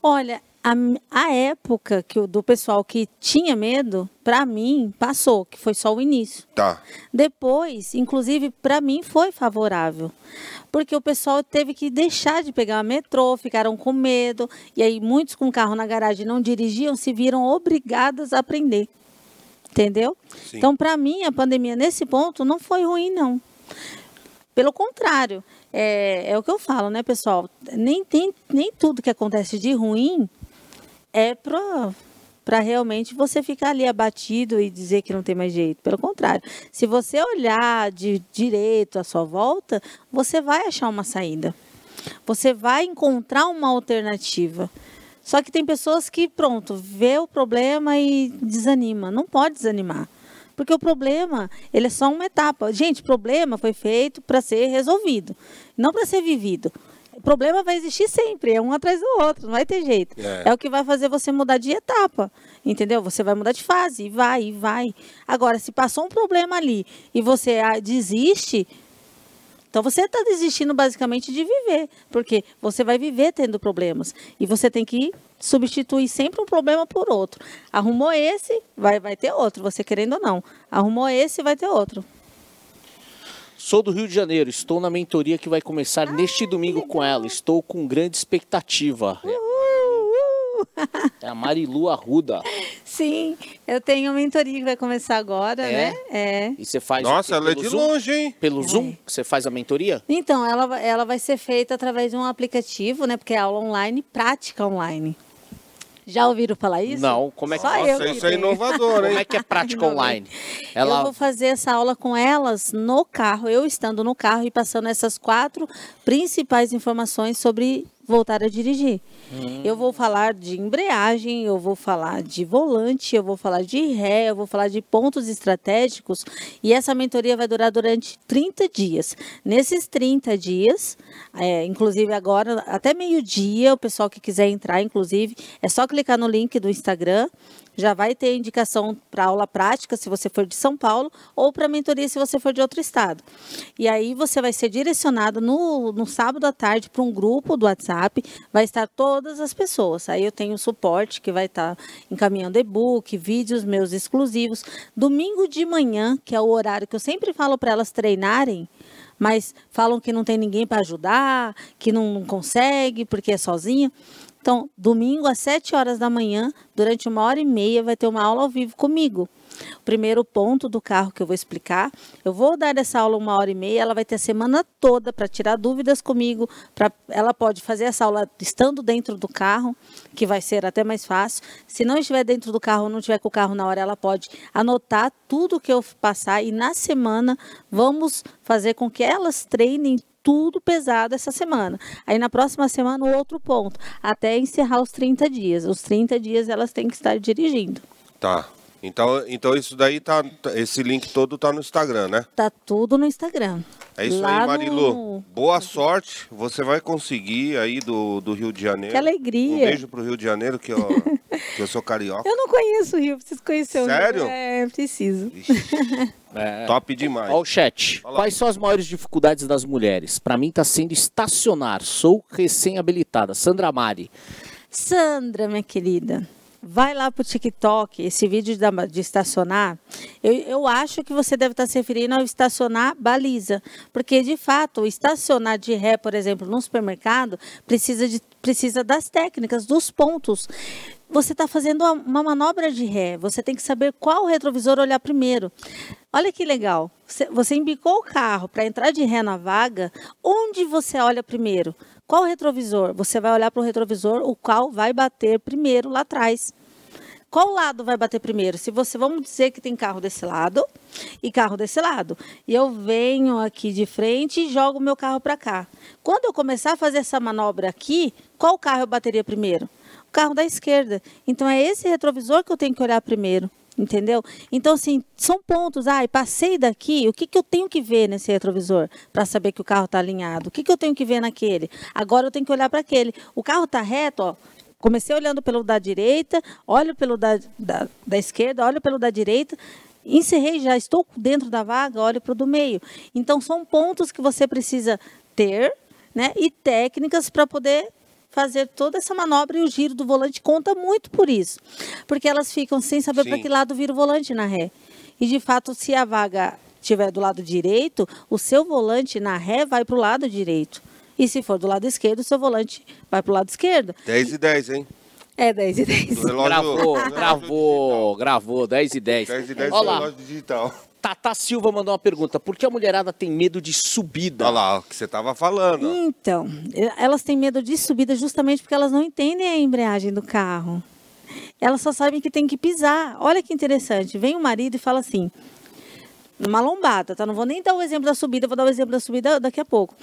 Olha, a, a época que do pessoal que tinha medo, para mim, passou, que foi só o início. Tá. Depois, inclusive, para mim foi favorável. Porque o pessoal teve que deixar de pegar o metrô, ficaram com medo. E aí, muitos com carro na garagem não dirigiam, se viram obrigadas a aprender. Entendeu? Sim. Então, para mim, a pandemia nesse ponto não foi ruim, não. Pelo contrário, é, é o que eu falo, né, pessoal? Nem, tem, nem tudo que acontece de ruim é para para realmente você ficar ali abatido e dizer que não tem mais jeito. Pelo contrário, se você olhar de direito à sua volta, você vai achar uma saída. Você vai encontrar uma alternativa. Só que tem pessoas que, pronto, vê o problema e desanima. Não pode desanimar. Porque o problema, ele é só uma etapa. Gente, problema foi feito para ser resolvido, não para ser vivido. O problema vai existir sempre, é um atrás do outro, não vai ter jeito. É. É. o que vai fazer você mudar de etapa, entendeu? Você vai mudar de fase, e vai, e vai. Agora, se passou um problema ali e você ah, desiste, então você está desistindo basicamente de viver, porque você vai viver tendo problemas e você tem que substituir sempre um problema por outro. Arrumou esse, vai, vai ter outro, você querendo ou não. Arrumou esse, vai ter outro. Sou do Rio de Janeiro, estou na mentoria que vai começar neste domingo com ela. Estou com grande expectativa. Uhul! É a Marilu Arruda. Sim, eu tenho uma mentoria que vai começar agora, É? né? É. E você faz. Nossa, ela é de Zoom? longe, hein? Pelo Zoom que você faz a mentoria? Então, ela, vai- ela vai ser feita através de um aplicativo, né? Porque é aula online, prática online. Já ouviram falar isso? Não, como é que Só Nossa, eu isso é inovador, Como hein? é que é prática online? Eu Ela vou fazer essa aula com elas no carro, eu estando no carro e passando essas quatro principais informações sobre voltar a dirigir. Eu vou falar de embreagem, eu vou falar de volante, eu vou falar de ré, eu vou falar de pontos estratégicos e essa mentoria vai durar durante 30 dias. Nesses 30 dias, é, inclusive agora, até meio-dia, o pessoal que quiser entrar, inclusive, é só clicar no link do Instagram já vai ter indicação para aula prática se você for de São Paulo ou para mentoria se você for de outro estado. E aí você vai ser direcionado no, no sábado à tarde para um grupo do WhatsApp, vai estar todas as pessoas. Aí eu tenho suporte que vai estar encaminhando e-book, vídeos meus exclusivos. Domingo de manhã, que é o horário que eu sempre falo para elas treinarem, mas falam que não tem ninguém para ajudar, que não, não consegue porque é sozinha. Então, domingo às 7 horas da manhã, durante uma hora e meia, vai ter uma aula ao vivo comigo. O primeiro ponto do carro que eu vou explicar, eu vou dar essa aula uma hora e meia, ela vai ter a semana toda para tirar dúvidas comigo, pra, ela pode fazer essa aula estando dentro do carro, que vai ser até mais fácil. Se não estiver dentro do carro, não estiver com o carro na hora, ela pode anotar tudo que eu passar e na semana vamos fazer com que elas treinem tudo pesado essa semana. Aí na próxima semana, o outro ponto, até encerrar os 30 dias. Os 30 dias elas têm que estar dirigindo. Tá. Então, então isso daí tá. Esse link todo tá no Instagram, né? Tá tudo no Instagram. É isso Lá aí, Marilu. no- Boa sorte. Você vai conseguir aí do, do Rio de Janeiro. Que alegria. Um beijo pro Rio de Janeiro, que eu, que eu sou carioca. Eu não conheço o Rio, preciso conhecer o Rio. Sério? É, preciso. Ixi, É. top demais. Ó o chat. Fala. Quais são as maiores dificuldades das mulheres? Pra mim tá sendo estacionar. Sou recém-habilitada. Sandra Mari. Sandra, minha querida, vai lá pro TikTok, esse vídeo de estacionar. Eu, eu acho que você deve estar se referindo ao estacionar baliza. Porque, de fato, o estacionar de ré, por exemplo, no supermercado, precisa, de, precisa das técnicas, dos pontos. Você está fazendo uma- manobra de ré, você tem que saber qual retrovisor olhar primeiro. Olha que legal. Você embicou o carro para entrar de ré na vaga, onde você olha primeiro? Qual retrovisor? Você vai olhar para o retrovisor, o qual vai bater primeiro lá atrás. Qual lado vai bater primeiro? Se você, vamos dizer que tem carro desse lado e carro desse lado. E eu venho aqui de frente e jogo meu carro para cá. Quando eu começar a fazer essa manobra aqui, qual carro eu bateria primeiro? O carro da esquerda. Então é esse retrovisor que eu tenho que olhar primeiro. Entendeu? Então, assim, são pontos. Ai, passei daqui, o que, que eu tenho que ver nesse retrovisor para saber que o carro está alinhado? O que, que eu tenho que ver naquele? Agora eu tenho que olhar para aquele. O carro está reto, ó. Comecei olhando pelo da direita, olho pelo da, da, da esquerda, olho pelo da direita, encerrei, já estou dentro da vaga, olho para o do meio. Então, são pontos que você precisa ter né, e técnicas para poder fazer toda essa manobra e o giro do volante conta muito por isso. Porque elas ficam sem saber para que lado vira o volante na ré. E de fato, se a vaga estiver do lado direito, o seu volante na ré vai para o lado direito. E se for do lado esquerdo, o seu volante vai para o lado esquerdo. 10 e 10, hein? É 10 e 10. Do relógio- Gravou, relógio gravou, gravou. 10 e 10. 10 e 10 do Olha lá. relógio digital. Tata Silva mandou uma pergunta. Por que a mulherada tem medo de subida? Olha lá, o que você tava falando. Então, elas têm medo de subida justamente porque elas não entendem a embreagem do carro. Elas só sabem que tem que pisar. Olha que interessante. Vem o marido e fala assim, numa lombada, tá? Não vou nem dar o exemplo da subida, vou dar o exemplo da subida daqui a pouco.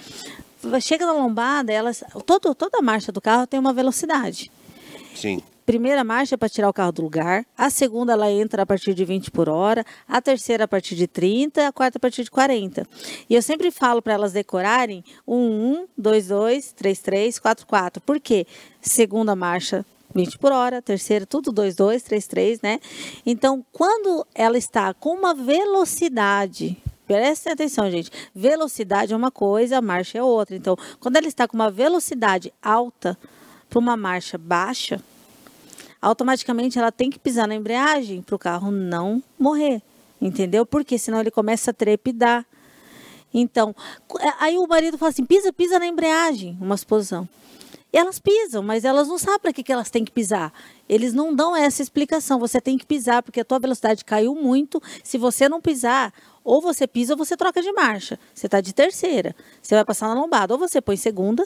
Chega na lombada, elas, todo, toda a marcha do carro tem uma velocidade. Sim. Primeira marcha é para tirar o carro do lugar, a segunda ela entra a partir de 20 por hora, a terceira a partir de 30, a quarta a partir de 40. E eu sempre falo para elas decorarem 1, 1, 2, 2, 3, 3, 4, 4. Por quê? Segunda marcha 20 por hora, terceira tudo 2, 2, 3, 3, né? Então, quando ela está com uma velocidade Prestem atenção, gente. Velocidade é uma coisa, marcha é outra. Então, quando ela está com uma velocidade alta para uma marcha baixa, automaticamente ela tem que pisar na embreagem para o carro não morrer, entendeu? Porque senão ele começa a trepidar. Então, cu- aí o marido fala assim: pisa, pisa na embreagem, uma exposição. E elas pisam, mas elas não sabem para que, que elas têm que pisar. Eles não dão essa explicação. Você tem que pisar, porque a tua velocidade caiu muito. Se você não pisar, ou você pisa ou você troca de marcha. Você está de terceira. Você vai passar na lombada. Ou você põe segunda,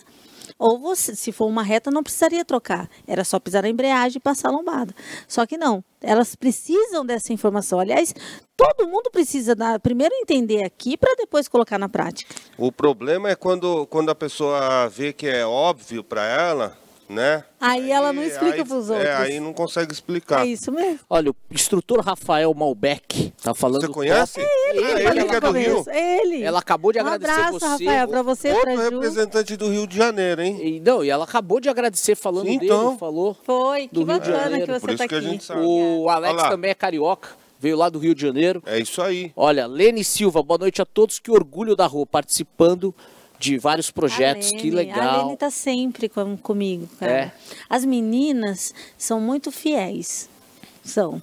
ou você, se for uma reta, não precisaria trocar. Era só pisar na embreagem e passar a lombada. Só que não. Elas precisam dessa informação. Aliás, todo mundo precisa dar, primeiro entender aqui para depois colocar na prática. O problema é quando, quando a pessoa vê que é óbvio para ela, né? Aí ela não explica aí- pros É, outros. aí não consegue explicar. É isso mesmo. Olha, o instrutor Rafael Malbec tá falando. Você conhece? top. Ah, Ele, ele ela, que é do Rio? Conheço. Ele. ela acabou de um agradecer abraço, você. Rafael, para você, Outro pra Ju. representante do Rio de Janeiro, hein? E, não, e ela acabou de agradecer falando Sim, dele, então. falou. Foi, que do Rio de bacana Janeiro, que você por isso tá que a aqui. gente sabe. O Alex também é carioca, veio lá do Rio de Janeiro. É isso aí. Olha, Lene Silva, boa noite a todos. Que orgulho da rua, participando de vários projetos. A que Lene- A legal. Lene tá sempre com, comigo, cara. É. As meninas são muito fiéis. São.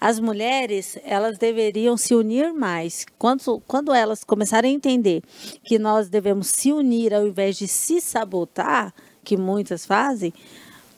As mulheres, elas deveriam se unir mais. Quando, quando elas começarem a entender que nós devemos se unir ao invés de se sabotar, que muitas fazem,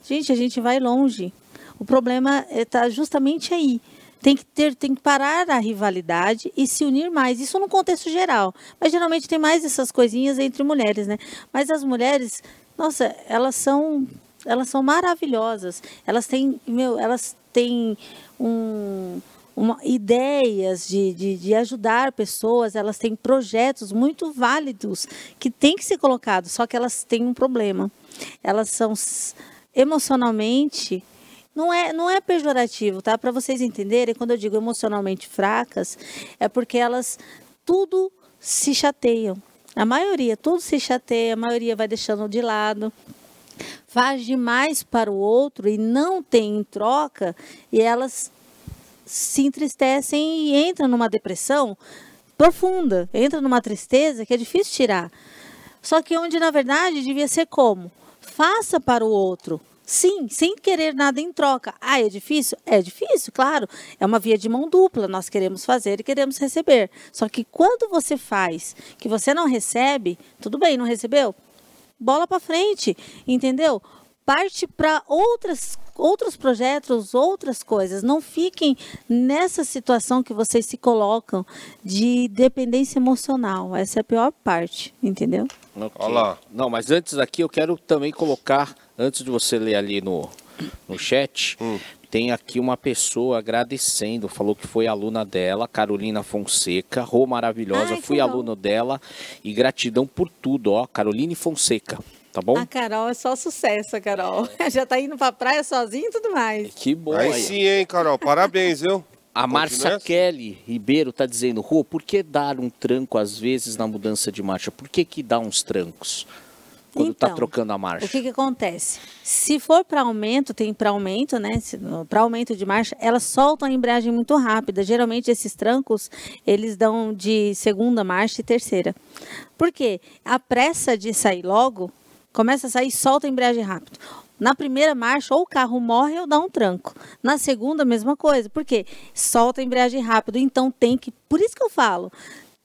gente, a gente vai longe. O problema está justamente aí. Tem que, ter, tem que parar a rivalidade e se unir mais. Isso no contexto geral. Mas geralmente tem mais essas coisinhas entre mulheres, né? Mas as mulheres, nossa, elas são elas são maravilhosas. Elas têm, meu, elas têm um, uma, ideias de, de, de ajudar pessoas, elas têm projetos muito válidos que têm que ser colocados, só que elas têm um problema. Elas são emocionalmente Não é, não é pejorativo, tá? Para vocês entenderem, quando eu digo emocionalmente fracas, é porque elas tudo se chateiam. A maioria, tudo se chateia, a maioria vai deixando de lado, faz demais para o outro e não tem em troca, e elas se entristecem e entram numa depressão profunda, entram numa tristeza que é difícil tirar. Só que onde na verdade devia ser como? Faça para o outro. Sim, sem querer nada em troca. Ah, é difícil? É difícil, claro. É uma via de mão dupla. Nós queremos fazer e queremos receber. Só que quando você faz que você não recebe, tudo bem, não recebeu? Bola para frente, entendeu? Parte para outras outros projetos, outras coisas. Não fiquem nessa situação que vocês se colocam de dependência emocional. Essa é a pior parte, entendeu? Ok. Olha lá. Não, mas antes aqui eu quero também colocar, antes de você ler ali no, no chat, Hum. tem aqui uma pessoa agradecendo, falou que foi aluna dela, Carolina Fonseca, Rô maravilhosa, Ai, fui legal. aluno dela e gratidão por tudo, ó, Caroline Fonseca, tá bom? A Carol é só sucesso, a Carol. Já tá indo pra praia sozinha e tudo mais. Que bom Aí aí. sim, hein, Carol? Parabéns, viu? A Márcia. Kelly Ribeiro tá dizendo, Rô, por que dar um tranco às vezes na mudança de marcha? Por que que dá uns trancos quando tá Então, trocando a marcha? O que, que acontece? Se for para aumento, tem para aumento, né? Para aumento de marcha, elas soltam a embreagem muito rápida. Geralmente esses trancos eles dão de segunda marcha e terceira. Por quê? A pressa de sair logo começa a sair, solta a embreagem rápido. Na primeira marcha, ou o carro morre ou dá um tranco. Na segunda, mesma coisa. Por quê? Solta a embreagem rápido. Então tem que. Por isso que eu falo.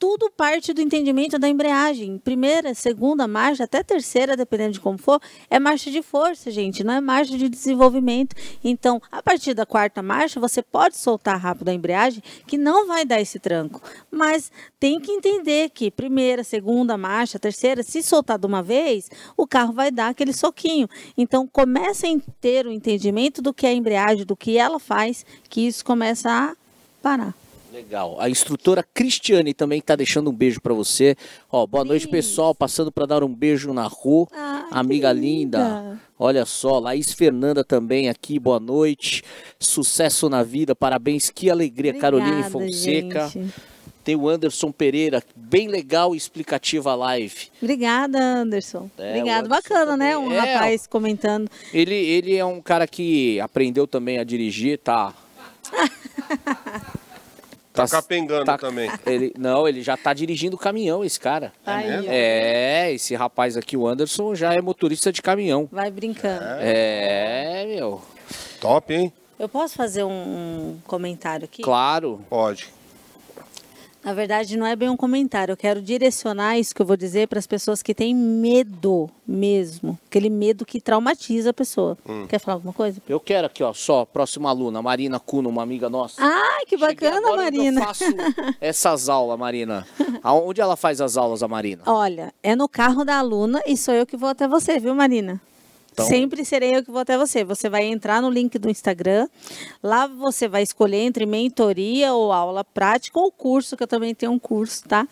Tudo parte do entendimento da embreagem. Primeira, segunda marcha, até terceira, dependendo de como for, é marcha de força, gente, não é marcha de desenvolvimento. Então, a partir da quarta marcha, você pode soltar rápido a embreagem, que não vai dar esse tranco. Mas tem que entender que primeira, segunda marcha, terceira, se soltar de uma vez, o carro vai dar aquele soquinho. Então, começa a ter o entendimento do que é a embreagem, do que ela faz, que isso começa a parar. Legal. A instrutora Cristiane também está deixando um beijo para você. Ó, boa noite, pessoal. Passando para dar um beijo na rua. Ai, Amiga linda. linda. Olha só, Laís Fernanda também aqui. Boa noite. Sucesso na vida. Parabéns. Que alegria, Caroline Obrigada, Fonseca. gente. Tem o Anderson Pereira, bem legal e explicativa a live. Obrigada, Anderson. É, Obrigado. Anderson Bacana, né? também. Um É, rapaz comentando. Ele, ele é um cara que aprendeu também a dirigir, tá? Tá capengando tá- também. Ele, não, ele já tá dirigindo caminhão, esse cara. Mesmo? ó. É, esse rapaz aqui, o Anderson, já é motorista de caminhão. Vai brincando. É, meu. Top, hein? Eu posso fazer um, um comentário aqui? Claro. Pode. Na verdade, não é bem um comentário. Eu quero direcionar isso que eu vou dizer para as pessoas que têm medo mesmo. Aquele medo que traumatiza a pessoa. Hum. Quer falar alguma coisa? Eu quero aqui, ó, só, próxima aluna, Marina Cuno, uma amiga nossa. Ai, que bacana, onde Marina. Eu faço essas aulas, Marina. Aonde ela faz as aulas, a Marina? Olha, é no carro da aluna e sou eu que vou até você, viu, Marina? Então- Sempre serei eu que vou até você. Você vai entrar no link do Instagram. Lá você vai escolher entre mentoria ou aula prática ou curso, que eu também tenho um curso, tá?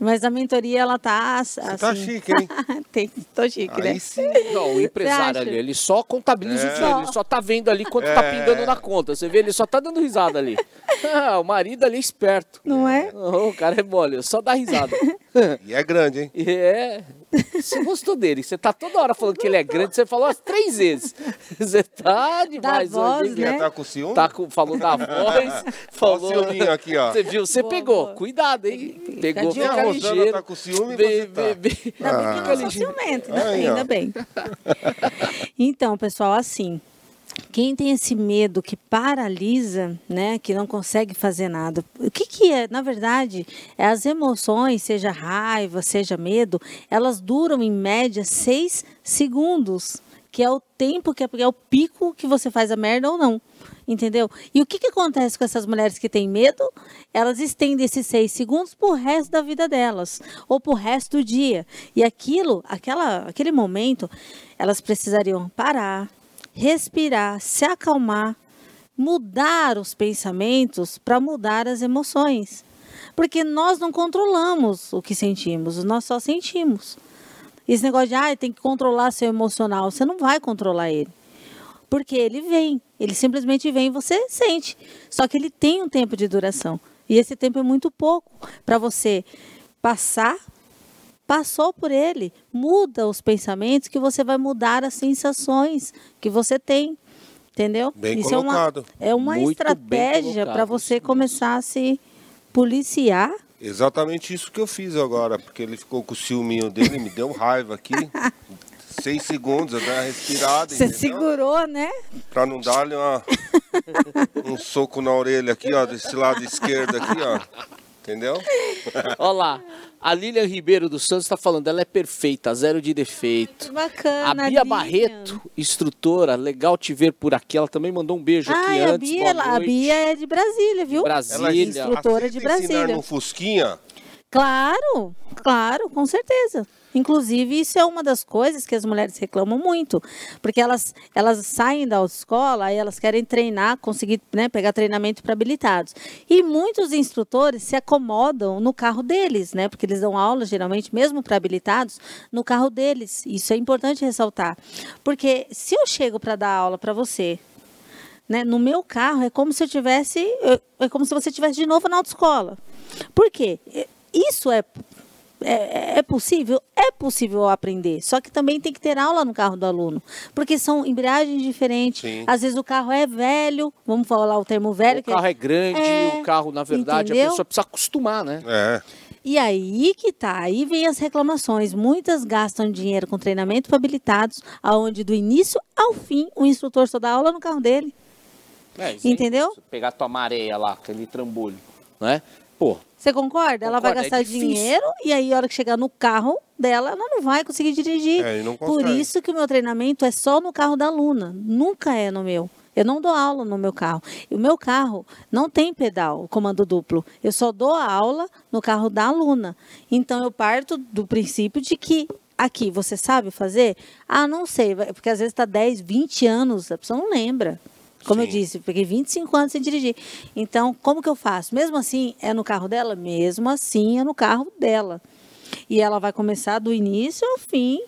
Mas a mentoria, ela tá. Você tá chique, hein? Tem, tô chique, né? Aí sim. Não, o empresário ali, ele só contabiliza o É. dinheiro, ele só tá vendo ali quanto tá É. pingando na conta. Você vê, ele só tá dando risada ali. Ah, o marido ali é esperto. Não é? Oh, o cara é mole, só dá risada. E é grande, hein? É. Você gostou dele? Você tá toda hora falando que ele é grande, você falou as três vezes. Você tá demais voz, hoje, hein? né? Tá com ciúme? Tá com, falou da voz, falou. O aqui, ó. Você viu? Você Boa, pegou. boa. Cuidado, hein? Fica Pegou, fica ligeiro. tá com ciúme e Bem- você tá. bem- bem- Ainda bem que eu não sou ligeiro. ciumenta, ainda, ainda bem. Então, pessoal, assim, quem tem esse medo que paralisa, né, que não consegue fazer nada, o que que é? Na verdade, é as emoções, seja raiva, seja medo, elas duram em média seis segundos, que é o tempo que é, é o pico que você faz a merda ou não. Entendeu? E o que, que acontece com essas mulheres que têm medo? Elas estendem esses seis segundos pro resto da vida delas, ou pro resto do dia. E aquilo, aquela, aquele momento, elas precisariam parar, respirar, se acalmar, mudar os pensamentos para mudar as emoções. Porque nós não controlamos o que sentimos, nós só sentimos. Esse negócio de, ah, tem que controlar seu emocional, você não vai controlar ele. Porque ele vem, ele simplesmente vem e você sente. Só que ele tem um tempo de duração. E esse tempo é muito pouco para você passar, passou por ele, muda os pensamentos que você vai mudar as sensações que você tem. Entendeu? Bem Isso colocado. é uma, é uma Muito estratégia para você começar a se policiar. Exatamente isso que eu fiz agora, porque ele ficou com o ciúminho dele, me deu raiva aqui. Seis segundos, eu dei uma respirada, Você segurou, né? Pra não dar-lhe uma- um soco na orelha aqui, ó, desse lado esquerdo aqui, ó. Entendeu? Olha lá, a Lilian Ribeiro dos Santos está falando, ela é perfeita, zero de defeito. Que bacana. A Bia Lilian. Barreto, instrutora, legal te ver por aqui. Ela também mandou um beijo aqui Ah, a antes. Bia, ela- a. Bia é de Brasília, viu? Brasília. Ela Instrutora de Brasília. no Fusquinha? Claro, claro, com certeza. Inclusive, isso é uma das coisas que as mulheres reclamam muito, porque elas, elas saem da autoescola, aí elas querem treinar, conseguir né, pegar treinamento para habilitados. E muitos instrutores se acomodam no carro deles, né? Porque eles dão aula, geralmente, mesmo para habilitados, no carro deles. Isso é importante ressaltar. Porque se eu chego para dar aula para você, né, no meu carro, é como se eu tivesse. eu- É como se você estivesse de novo na autoescola. Por quê? É- Isso é é, é possível? É possível aprender. Só que também tem que ter aula no carro do aluno. Porque são embreagens diferentes. Sim. Às vezes o carro é velho, vamos falar o termo velho. O carro é grande, É, o carro, na verdade, a entendeu? pessoa precisa acostumar, né? É. E aí que tá, aí vem as reclamações. Muitas gastam dinheiro com treinamento para habilitados, aonde do início ao fim o instrutor só dá aula no carro dele. É, isso é Entendeu? Pegar tua mareia lá, aquele trambolho, né? Pô, Você concorda? Ela vai é gastar difícil. dinheiro e aí, a hora que chegar no carro dela, ela não vai conseguir dirigir. É, não Por isso que o meu treinamento é só no carro da aluna, nunca é no meu. Eu não dou aula no meu carro. E o meu carro não tem pedal, comando duplo. Eu só dou a aula no carro da aluna. Então eu parto do princípio de que aqui você sabe fazer? Ah, não sei, porque às vezes está 10, 20 anos, a pessoa não lembra. Como eu Sim. disse, eu peguei 25 anos sem dirigir. Então, como que eu faço? Mesmo assim, é no carro dela? Mesmo assim, é no carro dela. E ela vai começar do início ao fim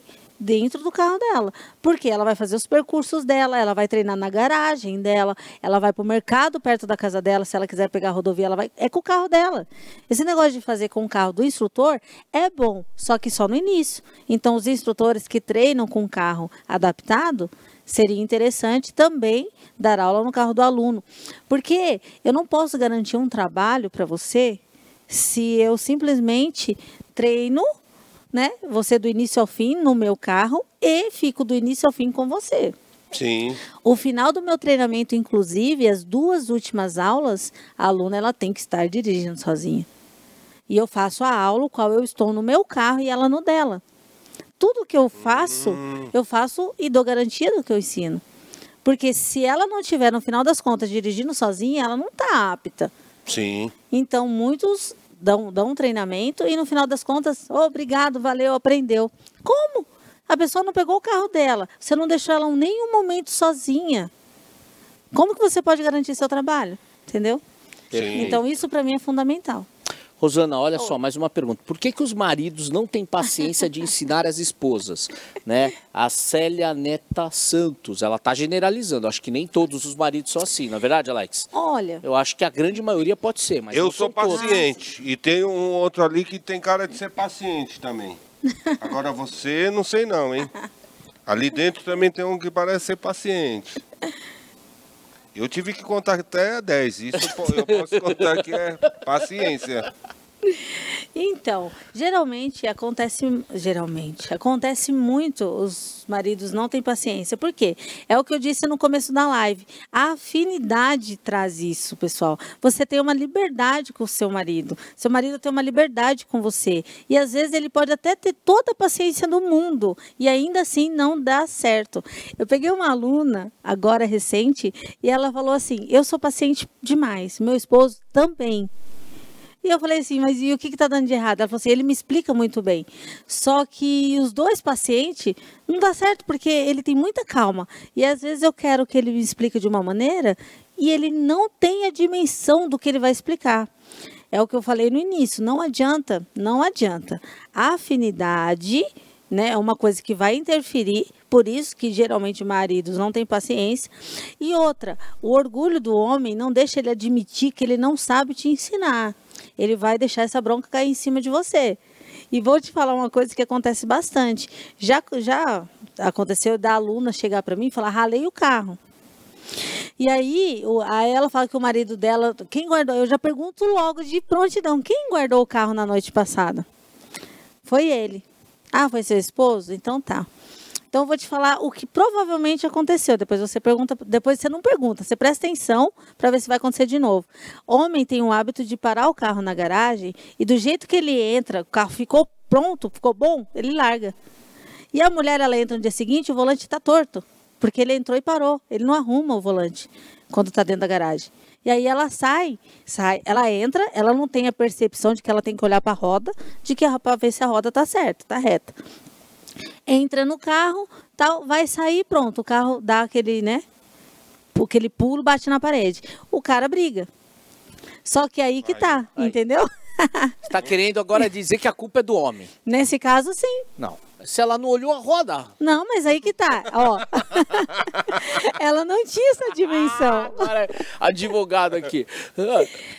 dentro do carro dela. Porque ela vai fazer os percursos dela, ela vai treinar na garagem dela, ela vai para o mercado perto da casa dela, se ela quiser pegar a rodovia, ela vai. É com o carro dela. Esse negócio de fazer com o carro do instrutor é bom, só que só no início. Então, os instrutores que treinam com o carro adaptado, seria interessante também dar aula no carro do aluno. Porque eu não posso garantir um trabalho para você se eu simplesmente treino, né, você do início ao fim no meu carro e fico do início ao fim com você. Sim. O final do meu treinamento, inclusive, as duas últimas aulas, a aluna ela tem que estar dirigindo sozinha. E eu faço a aula, qual eu estou no meu carro e ela no dela. Tudo que eu faço, eu faço e dou garantia do que eu ensino. Porque se ela não estiver, no final das contas, dirigindo sozinha, ela não está apta. Sim. Então, muitos dão, dão um treinamento e no final das contas, "Oh, obrigado, valeu, aprendeu. Como? A pessoa não pegou o carro dela, você não deixou ela em nenhum momento sozinha. Como que você pode garantir seu trabalho? Entendeu? Sim. Então, isso para mim é fundamental. Rosana, olha só, mais uma pergunta. Por que, que os maridos não têm paciência de ensinar as esposas? Né? A Célia Neta Santos, ela está generalizando. Acho que nem todos os maridos são assim, não é verdade, Alex? Olha, Eu acho que a grande maioria pode ser, mas eu não sou são todos. paciente. E tem um outro ali que tem cara de ser paciente também. Agora você, não sei não, hein? Ali dentro também tem um que parece ser paciente. Eu tive que contar até 10. Isso eu po- eu posso contar que é paciência. Então, geralmente acontece, geralmente acontece muito os maridos não têm paciência. Por quê? É o que eu disse no começo da live. A afinidade traz isso, pessoal. Você tem uma liberdade com o seu marido. Seu marido tem uma liberdade com você. E às vezes ele pode até ter toda a paciência do mundo e ainda assim não dá certo. Eu peguei uma aluna agora recente e ela falou assim: "Eu sou paciente demais, meu esposo também". E eu falei assim, mas e o que está dando de errado? Ela falou assim, ele me explica muito bem. Só que os dois pacientes não dá certo, porque ele tem muita calma. E às vezes eu quero que ele me explique de uma maneira e ele não tem a dimensão do que ele vai explicar. É o que eu falei no início, não adianta, não adianta. A afinidade né? É uma coisa que vai interferir, por isso que geralmente maridos não têm paciência. E outra, o orgulho do homem não deixa ele admitir que ele não sabe te ensinar. Ele vai deixar essa bronca cair em cima de você. E vou te falar uma coisa que acontece bastante. Já, já aconteceu da aluna chegar para mim e falar: ralei o carro. E aí, aí ela fala que o marido dela, quem guardou? Eu já pergunto logo de prontidão: quem guardou o carro na noite passada? Foi ele. Ah, foi seu esposo? Então tá. Então eu vou te falar o que provavelmente aconteceu. Depois você pergunta, depois você não pergunta, você presta atenção para ver se vai acontecer de novo. Homem tem o hábito de parar o carro na garagem e do jeito que ele entra, o carro ficou pronto, ficou bom, ele larga. E a mulher ela entra no dia seguinte, o volante está torto, porque ele entrou e parou. Ele não arruma o volante quando está dentro da garagem. E aí ela sai, sai, ela entra, ela não tem a percepção de que ela tem que olhar para a roda, de que para ver se a roda está certa, está reta entra no carro, tal, vai sair, pronto, o carro dá aquele, né? Aquele pulo, bate na parede. O cara briga. Só que aí que tá, entendeu? Você tá querendo agora dizer que a culpa é do homem. Nesse caso, sim. Não. Se ela não olhou a roda. Não, mas aí que tá, ó. ela não tinha essa dimensão. Ah, advogado aqui.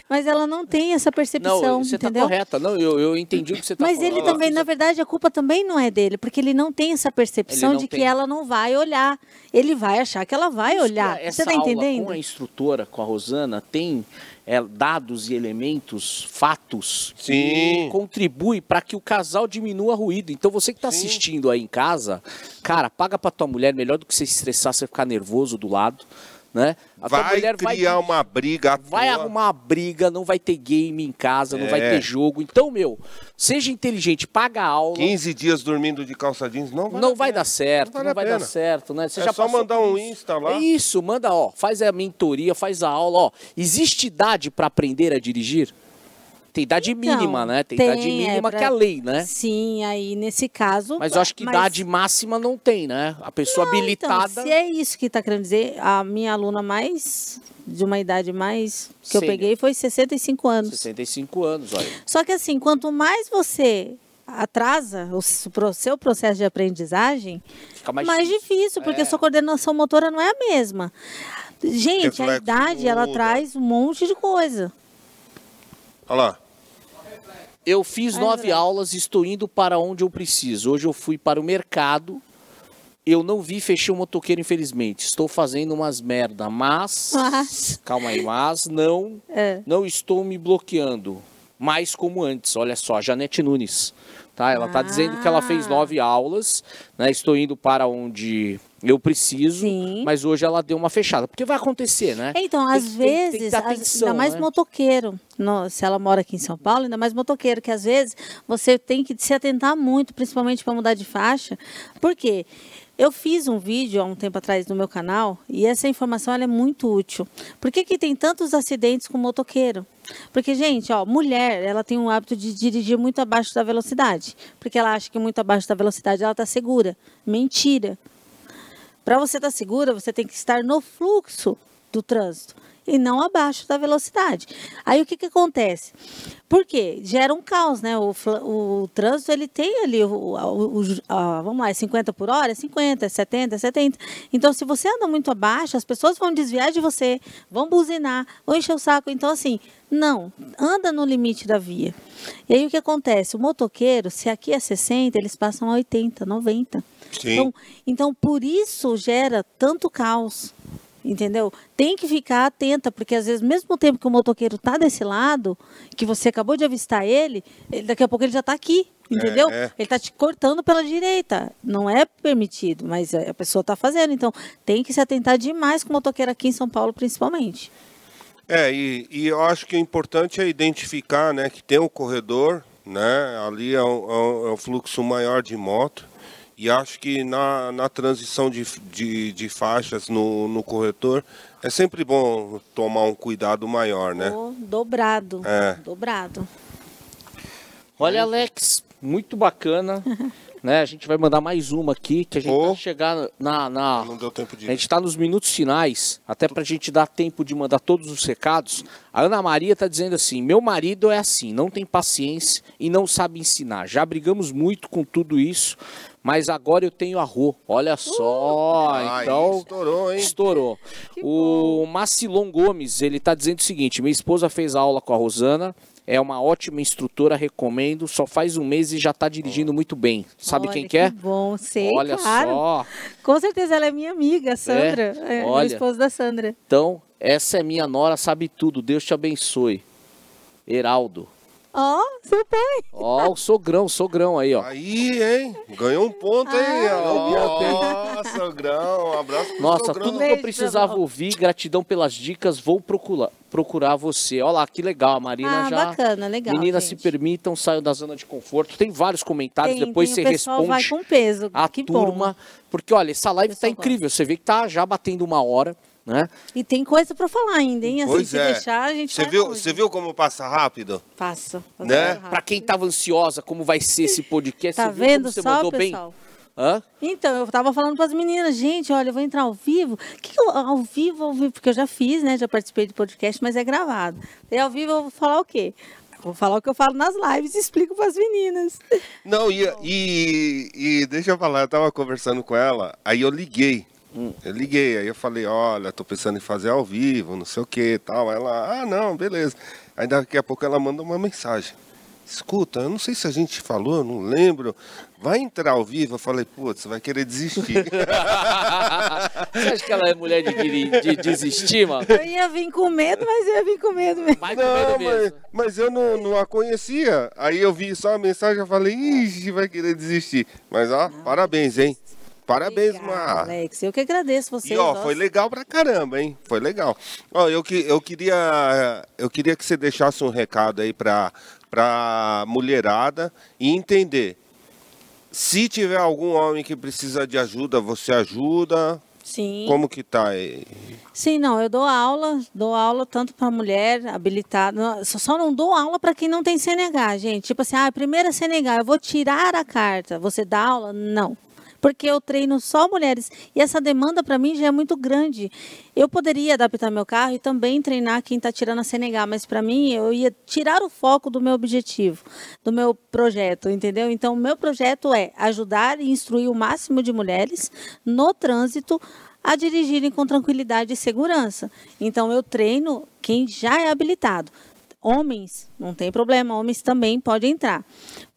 mas ela não tem essa percepção, não, você tá entendeu? tá correta. Não, eu, eu entendi o que você tá mas falando. Mas ele também, na verdade, a culpa também não é dele, porque ele não tem essa percepção de tem. que ela não vai olhar. Ele vai achar que ela vai olhar. Essa você tá entendendo? com a instrutora, com a Rosana, tem é, dados e elementos, fatos, Sim. que contribui para que o casal diminua ruído. Então você que está assistindo aí em casa, cara, paga para tua mulher melhor do que você se estressar, você ficar nervoso do lado né? A vai criar vai, uma briga. Vai arrumar uma briga, não vai ter game em casa, não vai ter jogo. Então, meu, seja inteligente, paga a aula. 15 dias dormindo de calça jeans, não vai, não vai dar certo. Não, vale não vai dar certo, né? Você é já só mandar um Insta lá. É isso, manda, ó, faz a mentoria, faz a aula, ó. Existe idade para aprender a dirigir? Tem idade então, mínima, né? Tem, tem idade é, mínima é pra... que é a lei, né? Sim, aí nesse caso. Mas eu acho que mas... idade máxima não tem, né? A pessoa não, então, habilitada. Então, se é isso que está querendo dizer, a minha aluna mais. de uma idade mais. que eu peguei foi 65 anos. 65 anos, olha. Só que assim, quanto mais você atrasa o seu processo de aprendizagem, Fica mais, mais difícil, difícil porque é. sua coordenação motora não é a mesma. Gente, Reflexo a idade, ela traz um monte de coisa. Olha lá. Eu fiz nove aulas, estou indo para onde eu preciso. Hoje eu fui para o mercado. Eu não vi, fechei o motoqueiro, infelizmente. Estou fazendo umas merda, mas. mas... Calma aí, mas não, é. não estou me bloqueando. Mais como antes. Olha só, Janete Nunes. Tá? Ela está ah. dizendo que ela fez nove aulas, né? Estou indo para onde eu preciso, Sim. mas hoje ela deu uma fechada. Porque vai acontecer, né? Então, tem, às tem, vezes, tem atenção, ainda mais né? motoqueiro. No, se ela mora aqui em São Paulo, ainda mais motoqueiro, que às vezes você tem que se atentar muito, principalmente para mudar de faixa. Por quê? Eu fiz um vídeo há um tempo atrás no meu canal e essa informação é muito útil. Por que, que tem tantos acidentes com motoqueiro? Porque, gente, ó, mulher, ela tem o hábito de dirigir muito abaixo da velocidade. Porque ela acha que muito abaixo da velocidade ela está segura. Mentira. Para você estar tá segura, você tem que estar no fluxo do trânsito e não abaixo da velocidade. Aí o que, que acontece? Porque gera um caos, né? O, o, o trânsito ele tem ali, o, o, a, vamos lá, é 50 por hora, é 50, é 70, é 70. Então, se você anda muito abaixo, as pessoas vão desviar de você, vão buzinar, vão encher o saco. Então, assim, não, anda no limite da via. E aí o que acontece? O motoqueiro, se aqui é 60, eles passam a 80, 90. Sim. Então, então, por isso gera tanto caos entendeu? Tem que ficar atenta, porque às vezes, mesmo tempo que o motoqueiro está desse lado, que você acabou de avistar ele, ele daqui a pouco ele já está aqui, entendeu? É, é. Ele está te cortando pela direita. Não é permitido, mas a pessoa está fazendo. Então, tem que se atentar demais com o motoqueiro aqui em São Paulo, principalmente. É, e, e eu acho que o importante é identificar né, que tem um corredor, né? Ali é um, é um fluxo maior de moto e acho que na, na transição de, de, de faixas no, no corretor é sempre bom tomar um cuidado maior, né? Oh, dobrado. É. Dobrado. Olha, Alex, muito bacana. né? A gente vai mandar mais uma aqui, que a gente Oh. vai chegar na. na- Não deu tempo de a gente está nos minutos finais, até para a gente dar tempo de mandar todos os recados. A Ana Maria está dizendo assim: meu marido é assim, não tem paciência e não sabe ensinar. Já brigamos muito com tudo isso, mas agora eu tenho arro. Olha só, Aí então estourou, hein? estourou. O Macilon Gomes, ele tá dizendo o seguinte: minha esposa fez aula com a Rosana. É uma ótima instrutora, recomendo. Só faz um mês e já tá dirigindo muito bem. Sabe Olha, quem que é? bom, sei, Olha claro. só. Com certeza ela é minha amiga, a Sandra. É, olha. a esposa da Sandra. Então, essa é minha nora, sabe tudo. Deus te abençoe. Heraldo. Ó, seu pai. Ó, o sogrão, sogrão aí, ó. Aí, hein? Ganhou um ponto aí, Ah, ó. Nossa, sogrão. Um abraço pro Nossa, sogrão. tudo que eu precisava ouvir, gratidão pelas dicas, vou procurar, procurar você. Olha lá, que legal, a Marina Ah, já. bacana, legal. Meninas, gente. se permitam, saiam da zona de conforto. Tem vários comentários, Tem, depois tem, você o pessoal vai responde com peso. a que turma. Bom. Porque, olha, essa live tá incrível. Você vê que tá já batendo uma hora, né? E tem coisa pra falar ainda, hein? Assim, Pois se é. deixar, a gente Você vai viu, você viu como passa rápido? Passa. passa Né? Pra quem tava ansiosa, como vai ser esse podcast, Tá você viu vendo como você só, mandou bem? pessoal? Hã? Então, eu tava falando para as meninas, gente, olha, eu vou entrar ao vivo. O que, que eu, ao vivo, ao vivo? Porque eu já fiz, né? Já participei de podcast, mas é gravado. E ao vivo eu vou falar o quê? Vou falar o que eu falo nas lives e explico para as meninas. Não, e, e, e deixa eu falar, eu tava conversando com ela, aí eu liguei. Eu liguei, aí eu falei, olha, tô pensando em fazer ao vivo, não sei o que tal. Ela, ah, não, beleza. Aí daqui a pouco ela manda uma mensagem. Escuta, eu não sei se a gente falou, eu não lembro. Vai entrar ao vivo? Eu falei, putz, você vai querer desistir. Você acha que ela é mulher de, de, de desistir, mano? Eu ia vir com medo, mas eu ia vir com medo mesmo. Vai com medo não, mas, mesmo. mas eu não, não a conhecia. Aí eu vi só a mensagem e falei, ixi, vai querer desistir. Mas ó, parabéns, hein? Parabéns, Mar. Alex. Eu que agradeço vocês. E ó, nossa. foi legal pra caramba, hein? Foi legal. Ó, eu, que, eu, queria, eu queria que você deixasse um recado aí pra, pra mulherada e entender. Se tiver algum homem que precisa de ajuda, você ajuda? Sim. Como que tá aí? Sim, não, eu dou aula, dou aula tanto para mulher habilitada, só não dou aula para quem não tem CNH, gente. Tipo assim, ah, primeira CNH, eu vou tirar a carta, você dá aula? Não. Porque eu treino só mulheres e essa demanda para mim já é muito grande. Eu poderia adaptar meu carro e também treinar quem está tirando a CNH, mas para mim eu ia tirar o foco do meu objetivo, do meu projeto, entendeu? Então, o meu projeto é ajudar e instruir o máximo de mulheres no trânsito a dirigirem com tranquilidade e segurança. Então eu treino quem já é habilitado. Homens, não tem problema, homens também podem entrar.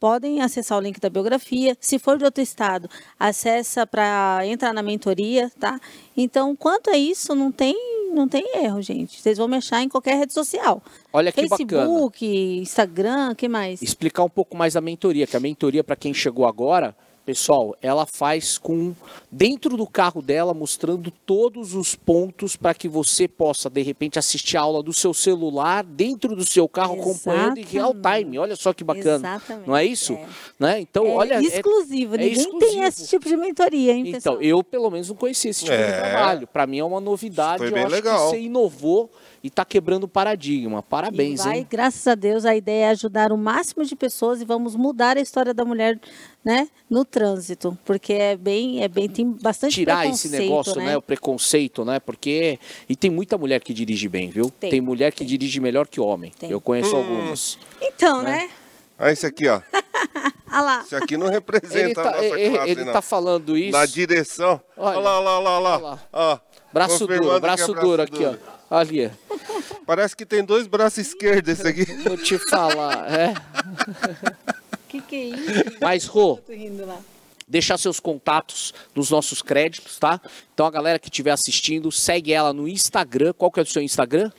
Podem acessar o link da biografia. Se for de outro estado, acessa para entrar na mentoria, tá? Então, quanto a isso, não tem, não tem erro, gente. Vocês vão me achar em qualquer rede social. Olha que bacana. Facebook, Instagram, que mais? explicar um pouco mais da mentoria, que a mentoria, para quem chegou agora, pessoal, ela faz com dentro do carro dela, mostrando todos os pontos para que você possa, de repente, assistir a aula do seu celular dentro do seu carro, acompanhando em real time. Olha só que bacana. Exatamente, Não é isso? é. Né? Então, É olha. é- exclusivo, é ninguém exclusivo. tem esse tipo de mentoria, hein, Então, pessoal? eu pelo menos não conhecia esse tipo de É. trabalho. Para mim é uma novidade. Foi eu bem acho legal. que você inovou e está quebrando o paradigma. Parabéns, E vai, hein? graças a Deus, a ideia é ajudar o máximo de pessoas e vamos mudar a história da mulher, né, no trânsito, porque é bem, é bem, tem bastante tirar esse negócio, né? O preconceito, né? Porque e tem muita mulher que dirige bem, viu? Tem, mulher que dirige melhor que homem. Tem. Eu conheço algumas. Então, Né? né? Ah, esse aqui, ó. Ah lá. Esse aqui não representa Ele a tá, nossa ele, classe, ele não. tá falando isso. Na direção. Olha. Olha lá, olha lá, olha lá. Olha lá. Ó, Braço duro, que é braço braço duro aqui, duro. ó. Ali, Parece que tem dois braços esquerdos esse aqui. vou te falar, é. O que, que é isso? Mas, Rô, deixar seus contatos nos nossos créditos, tá? Então a galera que estiver assistindo, segue ela no Instagram. Qual que é o seu Instagram?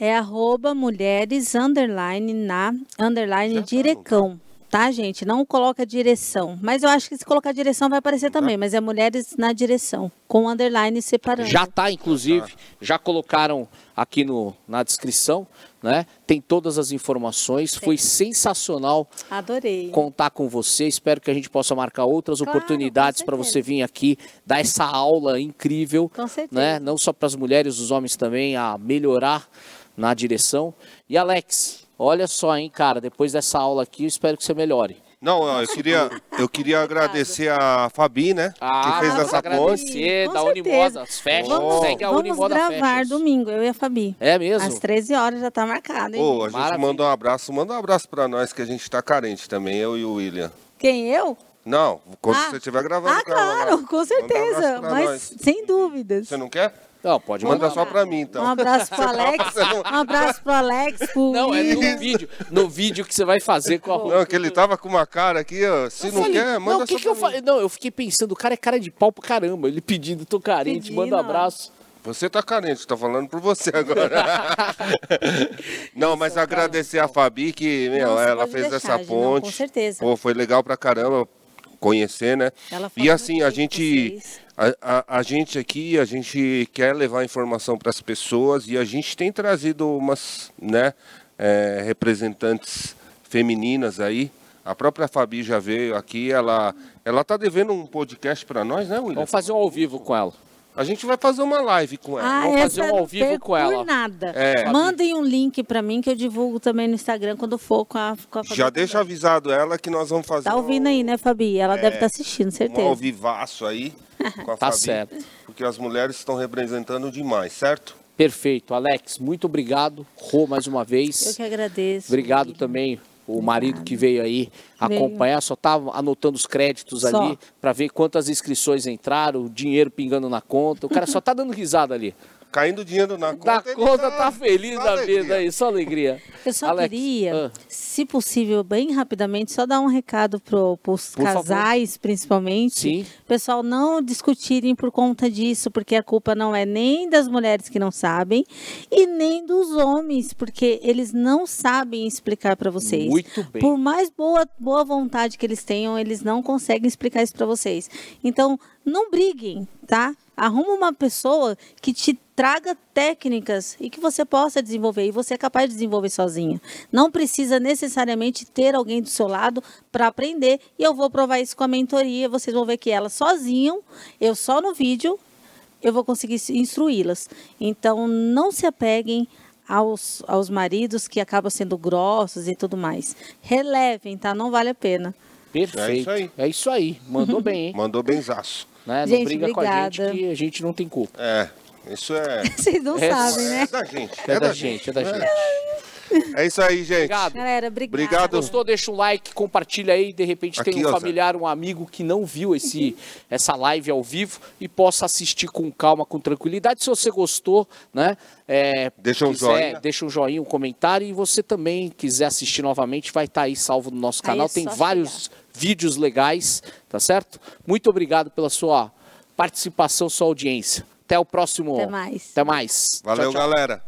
É arroba mulheres, underline, na, underline, Já tá, direcão. Tá, gente? Não coloca direção. Mas eu acho que se colocar direção vai aparecer também. Mas é mulheres na direção, com underline separando. Já tá, inclusive, já colocaram aqui no, na descrição, né? Tem todas as informações. Foi sensacional Adorei. contar com você. Espero que a gente possa marcar outras Claro, oportunidades para você vir aqui dar essa aula incrível, Com certeza. né? Não só para as mulheres, os homens também a melhorar na direção. E Alex, olha só, hein, cara, depois dessa aula aqui, eu espero que você melhore. Não, eu queria, eu queria agradecer a Fabi, né? Ah, que fez essa ponte. agradecer, Com da certeza. Unimoda, as festas, Vamos- segue a Vamos Unimoda gravar Festas. domingo, eu e a Fabi. É mesmo? Às 13 horas já tá marcado, hein? Pô, a gente Maravilha. manda um abraço, manda um abraço pra nós que a gente tá carente também, eu e o William. Quem, eu? Não, quando Ah. você estiver gravando Ah, lá. claro, com um certeza. pra Mas nós. sem dúvidas. Você não quer? Não, pode Manda mandar. só pra mim, então. Um abraço pro Alex. Um abraço pro Alex, pro Não, é no vídeo, no vídeo que você vai fazer com a roupa. Não, que ele tava com uma cara aqui, ó. Se Eu não falei, quer, manda não, o que só que eu pra mim. falei? Não, eu fiquei pensando, o cara é cara de pau pra caramba. Ele pedindo, tô carente, Pedindo, manda um abraço. Você tá carente, tô falando por você agora. não, mas agradecer a Fabi que, meu, você ela fez deixar, essa Gi, não, ponte. com certeza. Pô, foi legal pra caramba conhecer, né? Ela E assim, a gente, a, a, a gente aqui, a gente quer levar informação para as pessoas e a gente tem trazido umas, né, é, representantes femininas aí. A própria Fabi já veio aqui, ela, ela tá devendo um podcast para nós, né, William? Vamos fazer um ao vivo com ela. A gente vai fazer uma live com ela. Ah, Vamos fazer essa um ao não vivo com ela. Por nada. É. Mandem um link pra mim que eu divulgo também no Instagram quando for com a, com a Fabi Já deixa também. avisado ela que nós vamos fazer Tá ouvindo um, aí, né, Fabi? Ela deve estar assistindo, um certeza. ao vivaço aí com a Tá Fabi. certo. Porque as mulheres estão representando demais, certo? Perfeito. Alex, muito obrigado. Rô, mais uma Eu vez. que agradeço. Obrigado William. também o marido que veio aí Veio. acompanhar, só estava anotando os créditos Só. ali para ver quantas inscrições entraram, o dinheiro pingando na conta. O cara só tá dando risada ali. Caindo dinheiro na conta. Da conta tá feliz só da alegria. vida aí, só alegria. Eu só Alex, queria, ah. se possível, bem rapidamente, só dar um recado pro, pros Por favor. casais, principalmente. Sim. Pessoal, não discutirem por conta disso, porque a culpa não é nem das mulheres que não sabem e nem dos homens, porque eles não sabem explicar para vocês. Muito bem. Por mais boa, boa vontade que eles tenham, eles não conseguem explicar isso para vocês. Então, não briguem, tá? Arruma uma pessoa que te traga técnicas e que você possa desenvolver e você é capaz de desenvolver sozinho. Não precisa necessariamente ter alguém do seu lado para aprender e eu vou provar isso com a mentoria. Vocês vão ver que elas sozinham, eu só no vídeo, eu vou conseguir se- instruí-las. Então, não se apeguem aos, aos maridos que acabam sendo grossos e tudo mais. Relevem, tá? Não vale a pena. Perfeito. É isso aí. É isso aí. Mandou bem, hein? Mandou benzaço. Né? Não Gente, briga com a gente obrigada. que a gente não tem culpa. É, isso é. Vocês não É, sabem, É né? da gente. É, da gente, é da gente. É isso aí, gente. Obrigado. Galera, obrigada. Obrigado. Gostou? Deixa um like, compartilha aí. De repente tem Aqui, um ó, Zé. familiar, um amigo que não viu esse, essa live ao vivo e possa assistir com calma, com tranquilidade. Se você gostou, né? é, Deixa um quiser, joinha. Deixa um joinha, um comentário. E você também quiser assistir novamente, vai estar aí salvo no nosso Aí canal. é tem vários vídeos legais, tá certo? Muito obrigado pela sua participação, sua audiência. Até o próximo. Até mais. Até mais. Valeu, Tchau, tchau. galera.